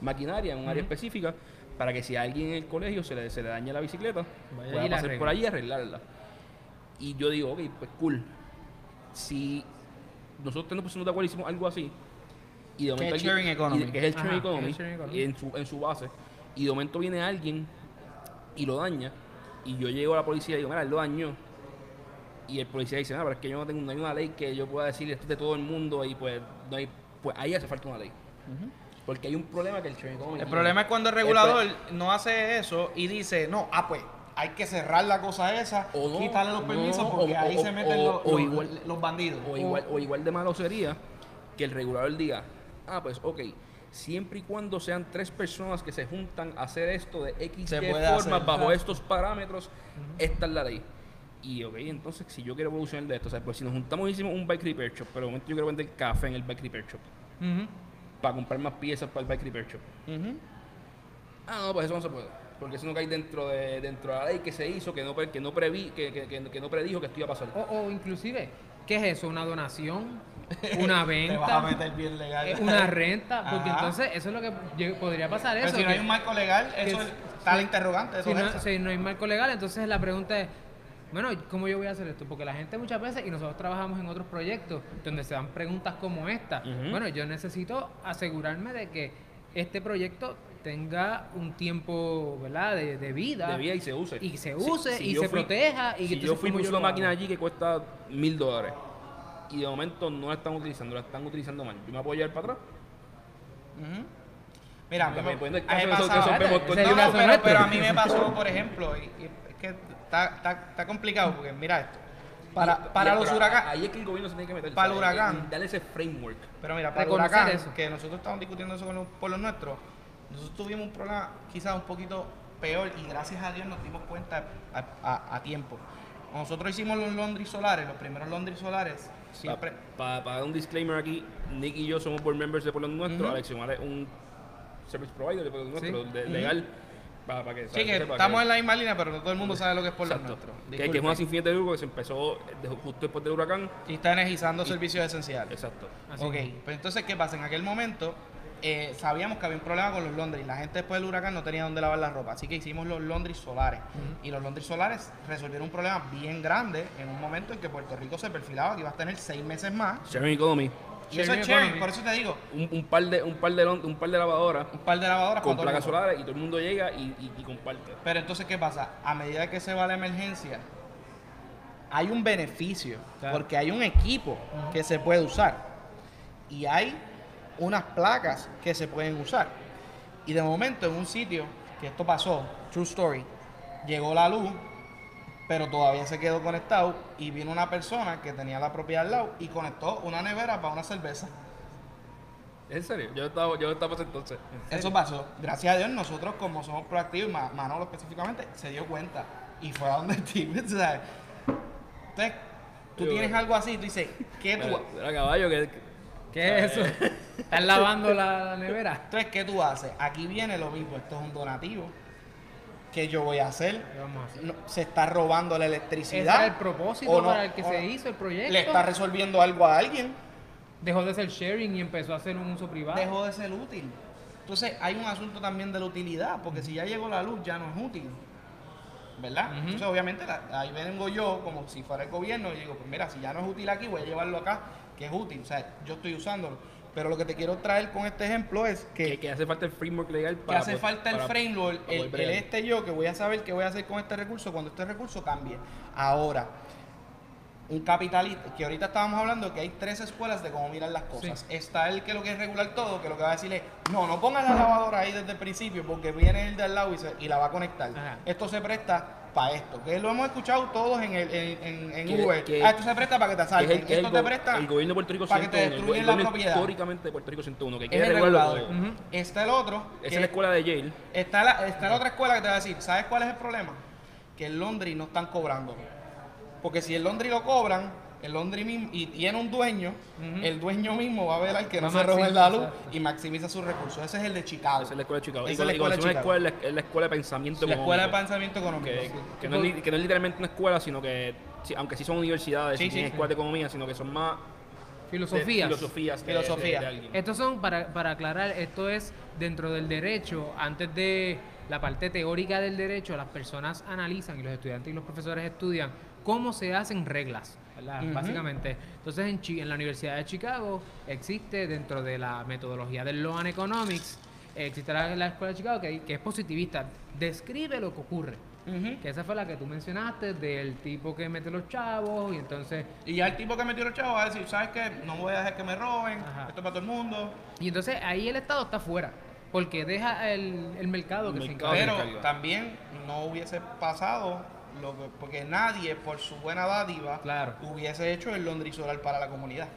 maquinaria en un área específica para que si a alguien en el colegio se le, se le daña la bicicleta, Vaya pueda la pasar por allí y arreglarla. Y yo digo, ok, pues cool. Si nosotros nos pusimos de acuerdo y hicimos algo así, y de momento que es el sharing que es economy, el sharing economy. y en su, en su base, y de momento viene alguien y lo daña, y yo llego a la policía y digo, mira, él lo dañó, y el policía dice, no, pero es que yo no tengo no hay una ley que yo pueda decir esto es de todo el mundo, y pues, no hay, pues ahí hace falta una ley. Porque hay un problema que el El tiene. problema es cuando el regulador no hace eso y dice, no, ah, pues hay que cerrar la cosa esa, O no, quitarle los no, permisos porque o- ahí o- se meten los, o los- igual- los bandidos. O igual, o igual de malo sería que el regulador diga, ah, pues ok, siempre y cuando sean tres personas que se juntan a hacer esto de X Se hacer. bajo estos parámetros, esta es la ley. Y ok, entonces si yo quiero evolucionar de esto, o sea, pues si nos juntamos y hicimos un bike repair shop, pero de momento yo quiero vender café en el bike repair shop, para comprar más piezas para el bike repair shop. Ah, no, pues eso no se puede. Porque eso no cae dentro de, dentro de la ley que se hizo, que no, que no, preví, que, que, que- que no predijo que esto iba a pasar. O, o inclusive, ¿qué es eso? ¿Una donación? ¿Una [laughs] Te vas a venta? meter bien legal. ¿Una [laughs] renta? Porque Ajá. entonces eso es lo que podría pasar Pero eso. si no hay un marco legal, eso está la si- interrogante. si no, si no hay marco legal, entonces la pregunta es, bueno, ¿cómo yo voy a hacer esto? Porque la gente muchas veces, y nosotros trabajamos en otros proyectos donde se dan preguntas como esta, bueno, yo necesito asegurarme de que este proyecto tenga un tiempo, ¿verdad?, de, de vida. de vida y se use. Y se Si- use si y yo se fui- proteja. Y si yo fui y ¿cómo puse lo una máquina allí que cuesta mil dólares y de momento no la están utilizando, la están utilizando mal, yo me puedo llevar para atrás. Mira, me, el caso No, no, pero, a mí me pasó, por ejemplo, y, y es que está, está, está complicado porque mira esto. Para, para los huracanes, Ahí es que el gobierno se tiene que meter. Para el huracán. En Darle ese framework. pero mira, para el huracán, eso. que nosotros estamos discutiendo eso con los pueblos nuestros, nosotros tuvimos un problema quizás un poquito peor y gracias a Dios nos dimos cuenta a, a- a tiempo. Nosotros hicimos los Londres solares, los primeros Londres solares, siempre... Para dar un disclaimer aquí, Nick y yo somos board members de Pueblo Nuestro, Ujú. Alex Omar es un service provider de Pueblo Sí. Nuestro, legal. Para, para que, Sí, que estamos en la misma línea, pero no todo el mundo sabe lo que es por lo Exacto. nuestro. Que, que es una Disculpen. sin fines de lucro que se empezó justo después del huracán. Y está energizando servicios esenciales. Exacto. Así ok, pues entonces, ¿qué pasa? En aquel momento eh, sabíamos que había un problema con los Londres. La gente después del huracán no tenía dónde lavar la ropa. Así que hicimos los Londres solares. Y los Londres solares resolvieron un problema bien grande en un momento en que Puerto Rico se perfilaba que iba a tener seis meses más. Sharing economy. Y eso es sharing, por eso te digo, Un, un par de un par de un par de lavadoras un par de lavadoras con placas solares y todo el mundo llega y, y- y comparte. Pero entonces, ¿qué pasa? A medida que se va la emergencia, hay un beneficio, Claro. porque hay un equipo que se puede usar y hay unas placas que se pueden usar. Y de momento, en un sitio, que esto pasó, true story, llegó la luz, pero todavía se quedó conectado y vino una persona que tenía la propiedad al lado y conectó una nevera para una cerveza. ¿En serio? Yo estaba, yo estaba entonces. Eso pasó. Gracias a Dios, nosotros como somos proactivos, Manolo específicamente, se dio cuenta. Y fue a donde [laughs] o sea, Entonces, tú Yo- tienes algo así, tú dices, ¿qué tú, mira, caballo, que, ¿Qué es eso? ¿Estás lavando la, la nevera? entonces, ¿qué tú haces? Aquí viene lo mismo, esto es un donativo. ¿Qué yo voy a hacer? ¿Qué vamos a hacer? No, se está robando la Ese electricidad. era el propósito para el que ¿O se no? hizo el proyecto. Le está resolviendo algo a alguien. Dejó de ser sharing y empezó a ser un uso privado. Dejó de ser útil. Entonces hay un asunto también de la utilidad, porque si ya llegó la luz ya no es útil. ¿Verdad? Entonces obviamente la- ahí vengo yo como si fuera el gobierno y digo, pues mira, si ya no es útil aquí, voy a llevarlo acá, que es útil. O sea, yo estoy usándolo. Pero lo que te quiero traer con este ejemplo es que, que, que hace falta el framework legal que hace poder- falta el para- framework, para el, el este yo, que voy a saber qué voy a hacer con este recurso cuando este recurso cambie. Ahora, un capitalista, que ahorita estábamos hablando que hay tres escuelas de cómo mirar las cosas. Está el que lo quiere regular todo, que lo que va a decir es, no, no pongas la lavadora ahí desde el principio porque viene el de al lado y, se- y la va a conectar. Ajá. Esto se presta para esto, que lo hemos escuchado todos en, el, en, en- en Que- Uber. que- ah, esto se presta para que te Que es asalten, el, que es esto el te presta el gobierno de Puerto Rico para que te 101, el destruyen go- la propiedad. históricamente de Puerto Rico 101, que es regularlo regulador. todo. Ujú. Está el otro, Esa que- es la escuela de Yale. Está la, está la otra escuela que te va a decir, ¿sabes cuál es el problema? Que el Londres no están cobrando. Porque si el Londres lo cobran, el Londres mismo, y tiene un dueño, el dueño mismo va a ver al que no se a roben maximizar, la luz y maximiza sus recursos. Ese es el de Chicago. Esa es la escuela de Chicago. Esa es la escuela de escuela, es la escuela de pensamiento la escuela de económico. pensamiento económico. que, que no es, li- que no es literalmente una escuela, sino que, aunque sí son universidades, Sí, sí, sí, tienen escuelas de economía, sino que son más de Filosofías. filosofías. de- Filosofía. de-. Estos son, para, para aclarar, esto es dentro del derecho, antes de la parte teórica del derecho, las personas analizan y los estudiantes y los profesores estudian cómo se hacen reglas. Básicamente. Entonces, en, Chi- en la Universidad de Chicago existe dentro de la metodología del Law and Economics, existe la, la Escuela de Chicago que, que es positivista, describe lo que ocurre. Que esa fue la que tú mencionaste, del tipo que mete los chavos y entonces Y ya el tipo que metió los chavos va a decir, ¿sabes qué? No voy a dejar que me roben, Ajá. esto es para todo el mundo. Y entonces ahí el Estado está fuera, porque deja el, el mercado El que mercado. se encargue. Pero encarga. también no hubiese pasado lo que- porque nadie por su buena dádiva Claro. hubiese hecho el Londres solar para la comunidad.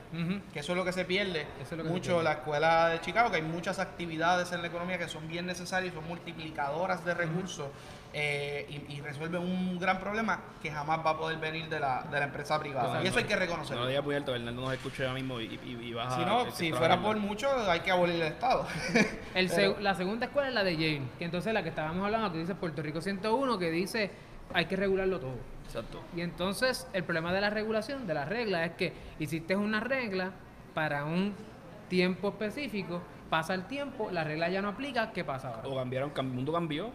Que eso es lo que se pierde Eso es lo que se mucho pierde. la escuela de Chicago, que hay muchas actividades en la economía que son bien necesarias, son multiplicadoras de recursos eh, y, y resuelven un gran problema que jamás va a poder venir de la, de la empresa privada. No, y eso no, hay que No reconocerlo. lo digas muy alto, Bernardo nos escucha ahora mismo y, y, y baja. si no, que si fuera por mucho, hay que abolir el Estado. El [laughs] Pero- seg- la segunda escuela es la de Yale, que entonces la que estábamos hablando, que dice Puerto Rico 101, que dice hay que regularlo todo. Exacto. Y entonces el problema de la regulación, de la regla, es que hiciste una regla para un tiempo específico, pasa el tiempo, la regla ya no aplica, ¿qué pasa ahora? O cambiaron, cam- el mundo cambió.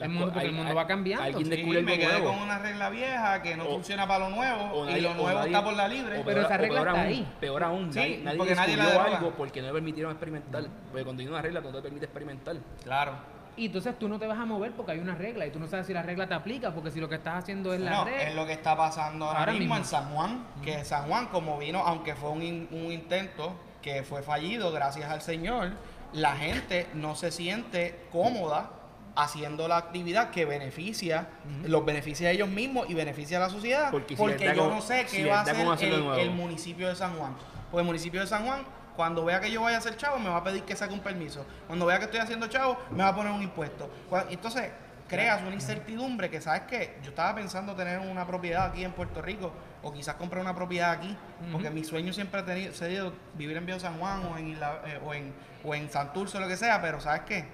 El mundo- porque el mundo va cambiando. Alguien Sí, descubrió me quedé nuevo. con una regla vieja que no O- funciona para lo nuevo y lo nuevo nadie- está por la libre. o Pero esa peor- regla peor está aún, ahí. Peor aún, Sí, nadie, nadie porque nadie la algo porque no le permitieron experimentar. Porque cuando hay una regla, no te permite experimentar. Claro. Y entonces tú no te vas a mover porque hay una regla y tú no sabes si la regla te aplica, porque si lo que estás haciendo es la No, regla. es lo que está pasando ahora, Ahora mismo, mismo. en San Juan, que San Juan como vino, aunque fue un, in- un intento que fue fallido gracias al Señor, la gente no se siente cómoda haciendo la actividad que beneficia, los beneficia a ellos mismos y beneficia a la sociedad, Porque si yo no sé qué va a hacer el, el municipio de San Juan. Pues el municipio de San Juan, cuando vea que yo vaya a hacer chavo, me va a pedir que saque un permiso. Cuando vea que estoy haciendo chavo, me va a poner un impuesto. Entonces, creas una incertidumbre que, ¿sabes qué? Yo estaba pensando tener una propiedad aquí en Puerto Rico o quizás comprar una propiedad aquí, porque mi sueño siempre ha tenido, sido vivir en Viejo San Juan o en, Isla- eh, o en, o en Santurce o lo que sea, pero ¿sabes qué?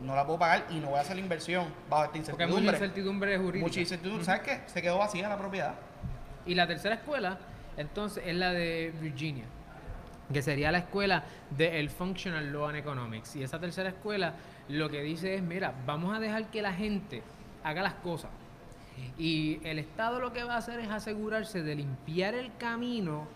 no la puedo pagar y no voy a hacer la inversión bajo esta Porque hay mucha incertidumbre. incertidumbre jurídica. Mucha incertidumbre. ¿Sabes qué? Se quedó vacía la propiedad. Y la tercera escuela, entonces, es la de Virginia, que sería la escuela del Functional Law and Economics. Y esa tercera escuela lo que dice es, mira, vamos a dejar que la gente haga las cosas. Y el Estado lo que va a hacer es asegurarse de limpiar el camino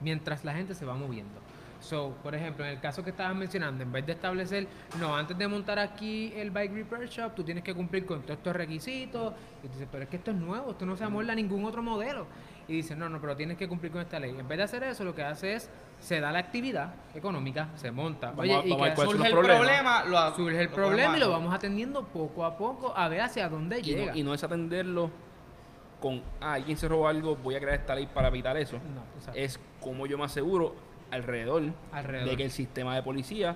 mientras la gente se va moviendo. So, por ejemplo, en el caso que estabas mencionando, en vez de establecer, no, antes de montar aquí el Bike Repair Shop, tú tienes que cumplir con todos estos requisitos. Y tú dices, pero es que esto es nuevo, esto no se amolda a ningún otro modelo. Y dice, no, no, pero tienes que cumplir con esta ley. En vez de hacer eso, lo que hace es, se da la actividad económica, se monta. Vamos Oye, a- y vamos que Surge el problema, lo surge el lo problema y lo vamos atendiendo poco a poco a ver hacia dónde Y llega. no, y no es atenderlo con, ah, alguien se robó algo, voy a crear esta ley para evitar eso. No. Es como yo me aseguro alrededor, Alrededor. de que el sistema de policía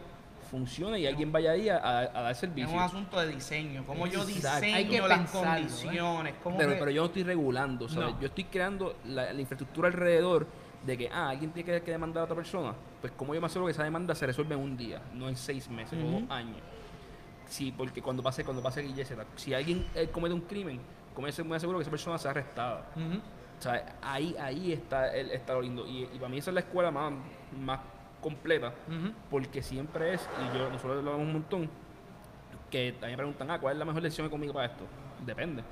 funcione y alguien vaya ahí a, a- a dar Es servicio. un asunto de diseño. Cómo yo diseño Hay que las pensarlo, ¿eh? condiciones. Pero, yo no estoy regulando, ¿sabes? No. Yo estoy creando la, la infraestructura alrededor de que, ah, alguien tiene que, que demandar a otra persona. Pues como yo me aseguro que esa demanda se resuelve en un día, no en seis meses o Ujú. dos años. Sí, porque cuando pase, cuando pase Guille Zeta, si alguien eh, comete un crimen, como yo me aseguro que esa persona sea arrestada. Ujú. O sea, ahí, ahí está, el, está lo lindo. Y, y para mí esa es la escuela más, más completa, porque siempre es, y yo nosotros lo hablamos un montón, que también preguntan, ah, ¿cuál es la mejor decisión conmigo para esto? Depende.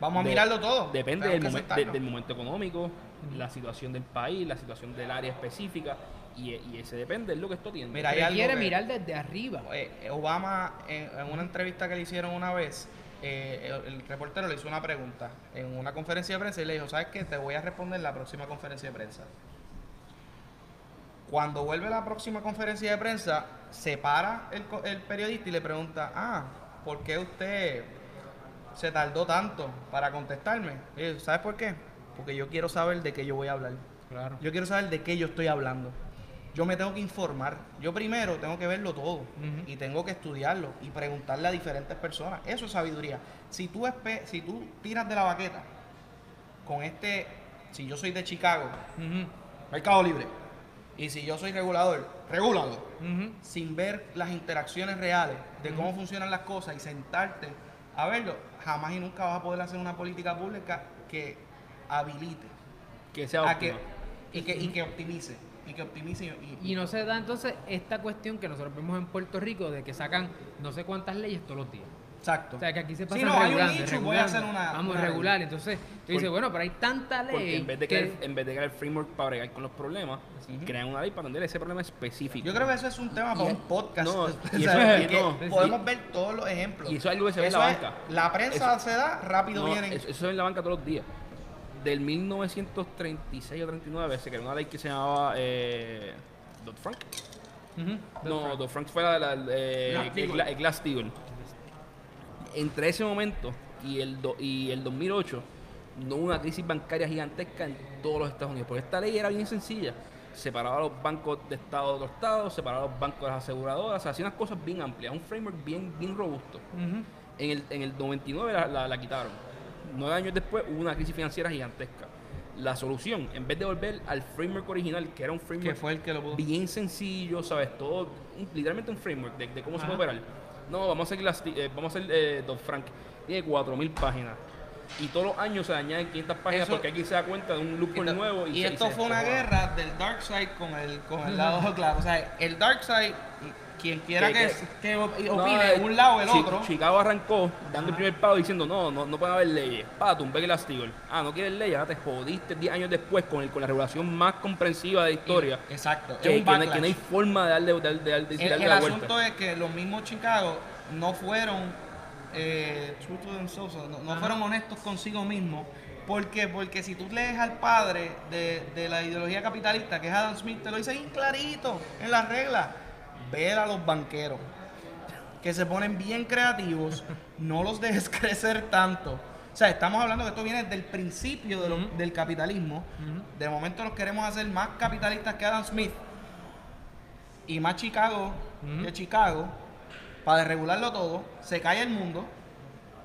Vamos a de- mirarlo todo. Depende del, momen- de- del momento económico, la situación del país, la situación del área específica, y, y ese depende, es lo que esto tiene. Mira, hay algo que- mirar desde arriba. Eh, Obama, en, en una entrevista que le hicieron una vez, eh, el, el reportero le hizo una pregunta en una conferencia de prensa y le dijo, ¿sabes qué? Te voy a responder en la próxima conferencia de prensa. Cuando vuelve la próxima conferencia de prensa, se para el, co- el periodista y le pregunta, ah, ¿por qué usted se tardó tanto para contestarme? Y ¿Sabes por qué? Porque yo quiero saber de qué yo voy a hablar. Claro. Yo quiero saber de qué yo estoy hablando. Yo me tengo que informar. Yo primero tengo que verlo todo y tengo que estudiarlo y preguntarle a diferentes personas. Eso es sabiduría. Si tú, espe- si tú tiras de la baqueta con este, si yo soy de Chicago. Mercado Libre, y si yo soy regulador, regulador, sin ver las interacciones reales de cómo funcionan las cosas y sentarte a verlo, jamás y nunca vas a poder hacer una política pública que habilite que sea a que, óptima. y, que, y que optimice. Y que optimice. Y, y- Y no se da entonces esta cuestión que nosotros vemos en Puerto Rico de que sacan no sé cuántas leyes todos los días. Exacto. O sea, que aquí se pasa Sí, no, hay un regulando, nicho y voy a hacer una- Vamos una ley. regular. Entonces, tú dices, bueno, pero hay tanta ley. Porque en vez de que- crear, en vez de crear el framework para bregar con los problemas, crean una ley para atender ese problema específico. Yo creo que eso es un tema para un podcast. no, [laughs] y eso es- que no, podemos ver todos los ejemplos. y eso es algo que se ve en la es- banca. La prensa Eso- se da, rápido No, vienen. Eso, eso es en la banca todos los días. Del 1936 o 39 se creó una ley que se llamaba eh, Dodd-Frank. Ujú. No, Dodd-Frank fue la, la- eh, Glass-Steagall. Entre ese momento y el, do- y el 2008 no hubo una crisis bancaria gigantesca en todos los Estados Unidos. Porque esta ley era bien sencilla. Separaba los bancos de Estado de otros estados, separaba los bancos de las aseguradoras, o sea, hacía unas cosas bien amplias, un framework bien, bien robusto. En el, en el 99 la, la- la quitaron. Nueve años después hubo una crisis financiera gigantesca. La solución, en vez de volver al framework original, que era un framework fue el que lo pudo. bien sencillo, ¿sabes? Todo, literalmente un framework de, de cómo se puede operar. No, vamos a hacer, las, eh, vamos a hacer eh, Dodd Frank. Tiene 4.000 páginas. Y todos los años se añaden 500 páginas Eso- porque aquí se da cuenta de un loophole Y, nuevo. y se- esto se fue una guerra del dark side con el, con el lado claro. O sea, el dark side, quien quiera Que- que, que- que op- No, opine eh, un lado o el otro. Chicago arrancó dando el primer paso diciendo no, no, no pueden haber leyes. Pa, tumbé el Glass-Steagall. Ah, no quieres leyes, ahora te jodiste 10 años después con, el, con la regulación más comprensiva de la historia. Exacto. que, es un que no, hay- que no hay backlash. forma de darle, de, El, darle el la asunto vuelta. es que los mismos Chicago no fueron eh, true to themselves, no, no fueron honestos consigo mismos. ¿Por qué? Porque si tú lees al padre de, de la ideología capitalista, que es Adam Smith, te lo dice bien clarito en las reglas. Ver a los banqueros que se ponen bien creativos, no los dejes [laughs] crecer tanto. O sea, estamos hablando que esto viene del principio de lo- Ujú. del capitalismo. De momento nos queremos hacer más capitalistas que Adam Smith y más Chicago que Chicago para desregularlo todo, se cae el mundo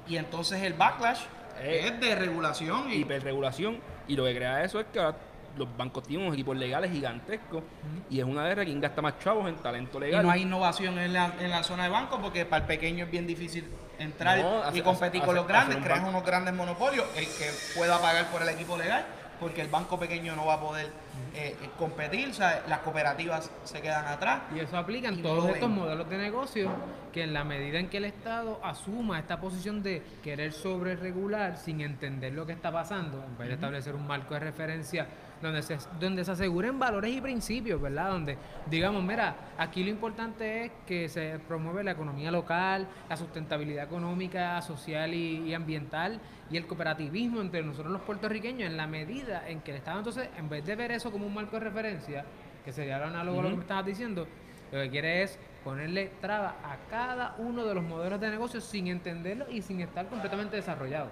y entonces el backlash Eh. es de regulación y, hiperregulación y lo que crea eso es que ahora los bancos tienen unos equipos legales gigantescos y es una guerra quien gasta más chavos en talento legal. Y no hay innovación en la, en la zona de banco porque para el pequeño es bien difícil entrar No, y competir hace- con los hace- grandes, un creas unos grandes monopolios, el que pueda pagar por el equipo legal, porque el banco pequeño no va a poder eh, eh, competir, o sea, las cooperativas se quedan atrás. Y eso aplica en todos estos ven. modelos de negocio que en la medida en que el Estado asuma esta posición de querer sobre regular sin entender lo que está pasando, en vez de establecer un marco de referencia donde se, donde se aseguren valores y principios, ¿verdad? Donde digamos, mira, aquí lo importante es que se promueve la economía local, la sustentabilidad económica, social y, y ambiental y el cooperativismo entre nosotros los puertorriqueños en la medida en que el Estado entonces, en vez de ver eso como un marco de referencia, que sería lo análogo a lo que me estabas diciendo, lo que quiere es ponerle traba a cada uno de los modelos de negocio sin entenderlo y sin estar completamente desarrollado.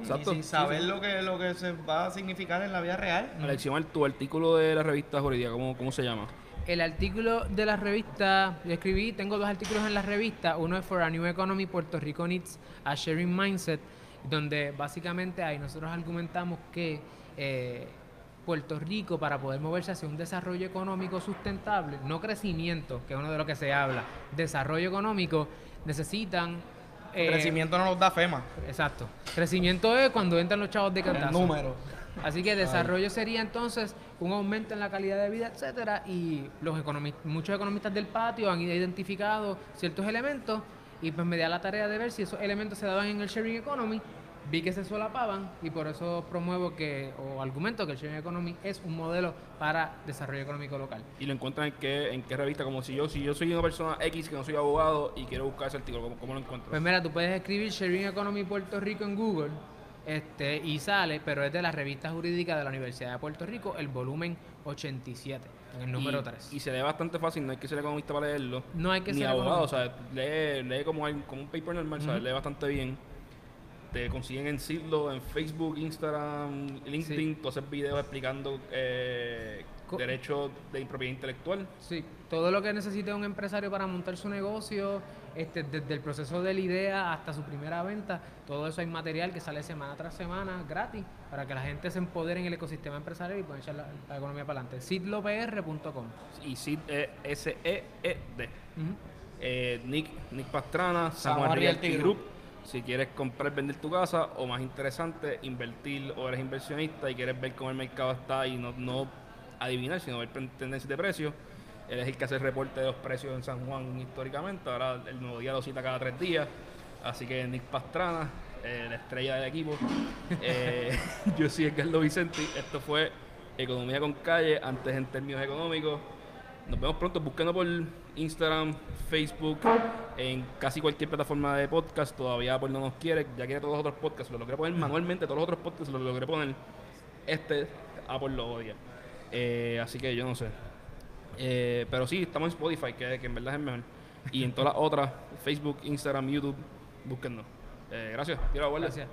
Exacto. Y sin saber lo que lo que se va a significar en la vida real. Alexiomar, tu artículo de la revista jurídica, ¿cómo, cómo se llama? El artículo de la revista, yo escribí, tengo dos artículos en la revista, uno es For a New Economy, Puerto Rico Needs a Sharing Mindset, donde básicamente ahí nosotros argumentamos que eh, Puerto Rico para poder moverse hacia un desarrollo económico sustentable, no crecimiento, que es uno de lo que se habla, desarrollo económico, necesitan... El eh, crecimiento no nos da FEMA. Exacto. Crecimiento es cuando entran los chavos de El cantazo. número. Así que desarrollo sería entonces un aumento en la calidad de vida, etcétera, y los muchos economistas del patio han identificado ciertos elementos y pues me da la tarea de ver si esos elementos se daban en el sharing economy, vi que se solapaban y por eso promuevo que o argumento que el sharing economy es un modelo para desarrollo económico local. Y lo encuentran en qué, en qué revista, como si yo, si yo soy una persona X que no soy abogado y quiero buscar ese artículo, ¿cómo, cómo lo encuentro? Pues mira, tú puedes escribir Sharing Economy Puerto Rico en Google este, y sale, pero es de la revista jurídica de la Universidad de Puerto Rico, el volumen 87, en el número y, 3. Y se lee bastante fácil, no hay que ser economista para leerlo. No hay que Ni ser abogado, o sea, lee, lee como, como un paper normal, ¿sabes? Ujú. lee bastante bien. Te consiguen en Sidlo, en Facebook, Instagram, LinkedIn, tú haces videos explicando eh, derechos de propiedad intelectual. Sí, todo lo que necesite un empresario para montar su negocio, este, desde el proceso de la idea hasta su primera venta, todo eso hay material que sale semana tras semana gratis para que la gente se empodere en el ecosistema empresarial y pueda echar la, la economía para adelante. sidlopr.com. Y Sid S-E-E-D. Eh, Nick, Nick Pastrana, San San Juan Juan Realty Realty Group. Si quieres comprar, vender tu casa, o más interesante, invertir o eres inversionista y quieres ver cómo el mercado está y no, no adivinar, sino ver tendencias de precios. Él el que hace el reporte de los precios en San Juan históricamente. Ahora el nuevo día lo cita cada tres días. Así que Nick Pastrana, eh, la estrella del equipo. Eh, [laughs] yo soy Edgardo Vicenti. Esto fue Economía con Calle, antes en términos económicos. Nos vemos pronto, búsquenos por Instagram, Facebook, en casi cualquier plataforma de podcast. Todavía Apple no nos quiere, ya quiere todos los otros podcasts. Lo logré poner manualmente, todos los otros podcasts lo logré poner. Este Apple lo odia. Eh, así que yo no sé. Eh, pero sí, estamos en Spotify, que, en verdad es mejor. Y en todas las otras, Facebook, Instagram, YouTube, búsquennos. Eh, gracias. Quiero Gracias.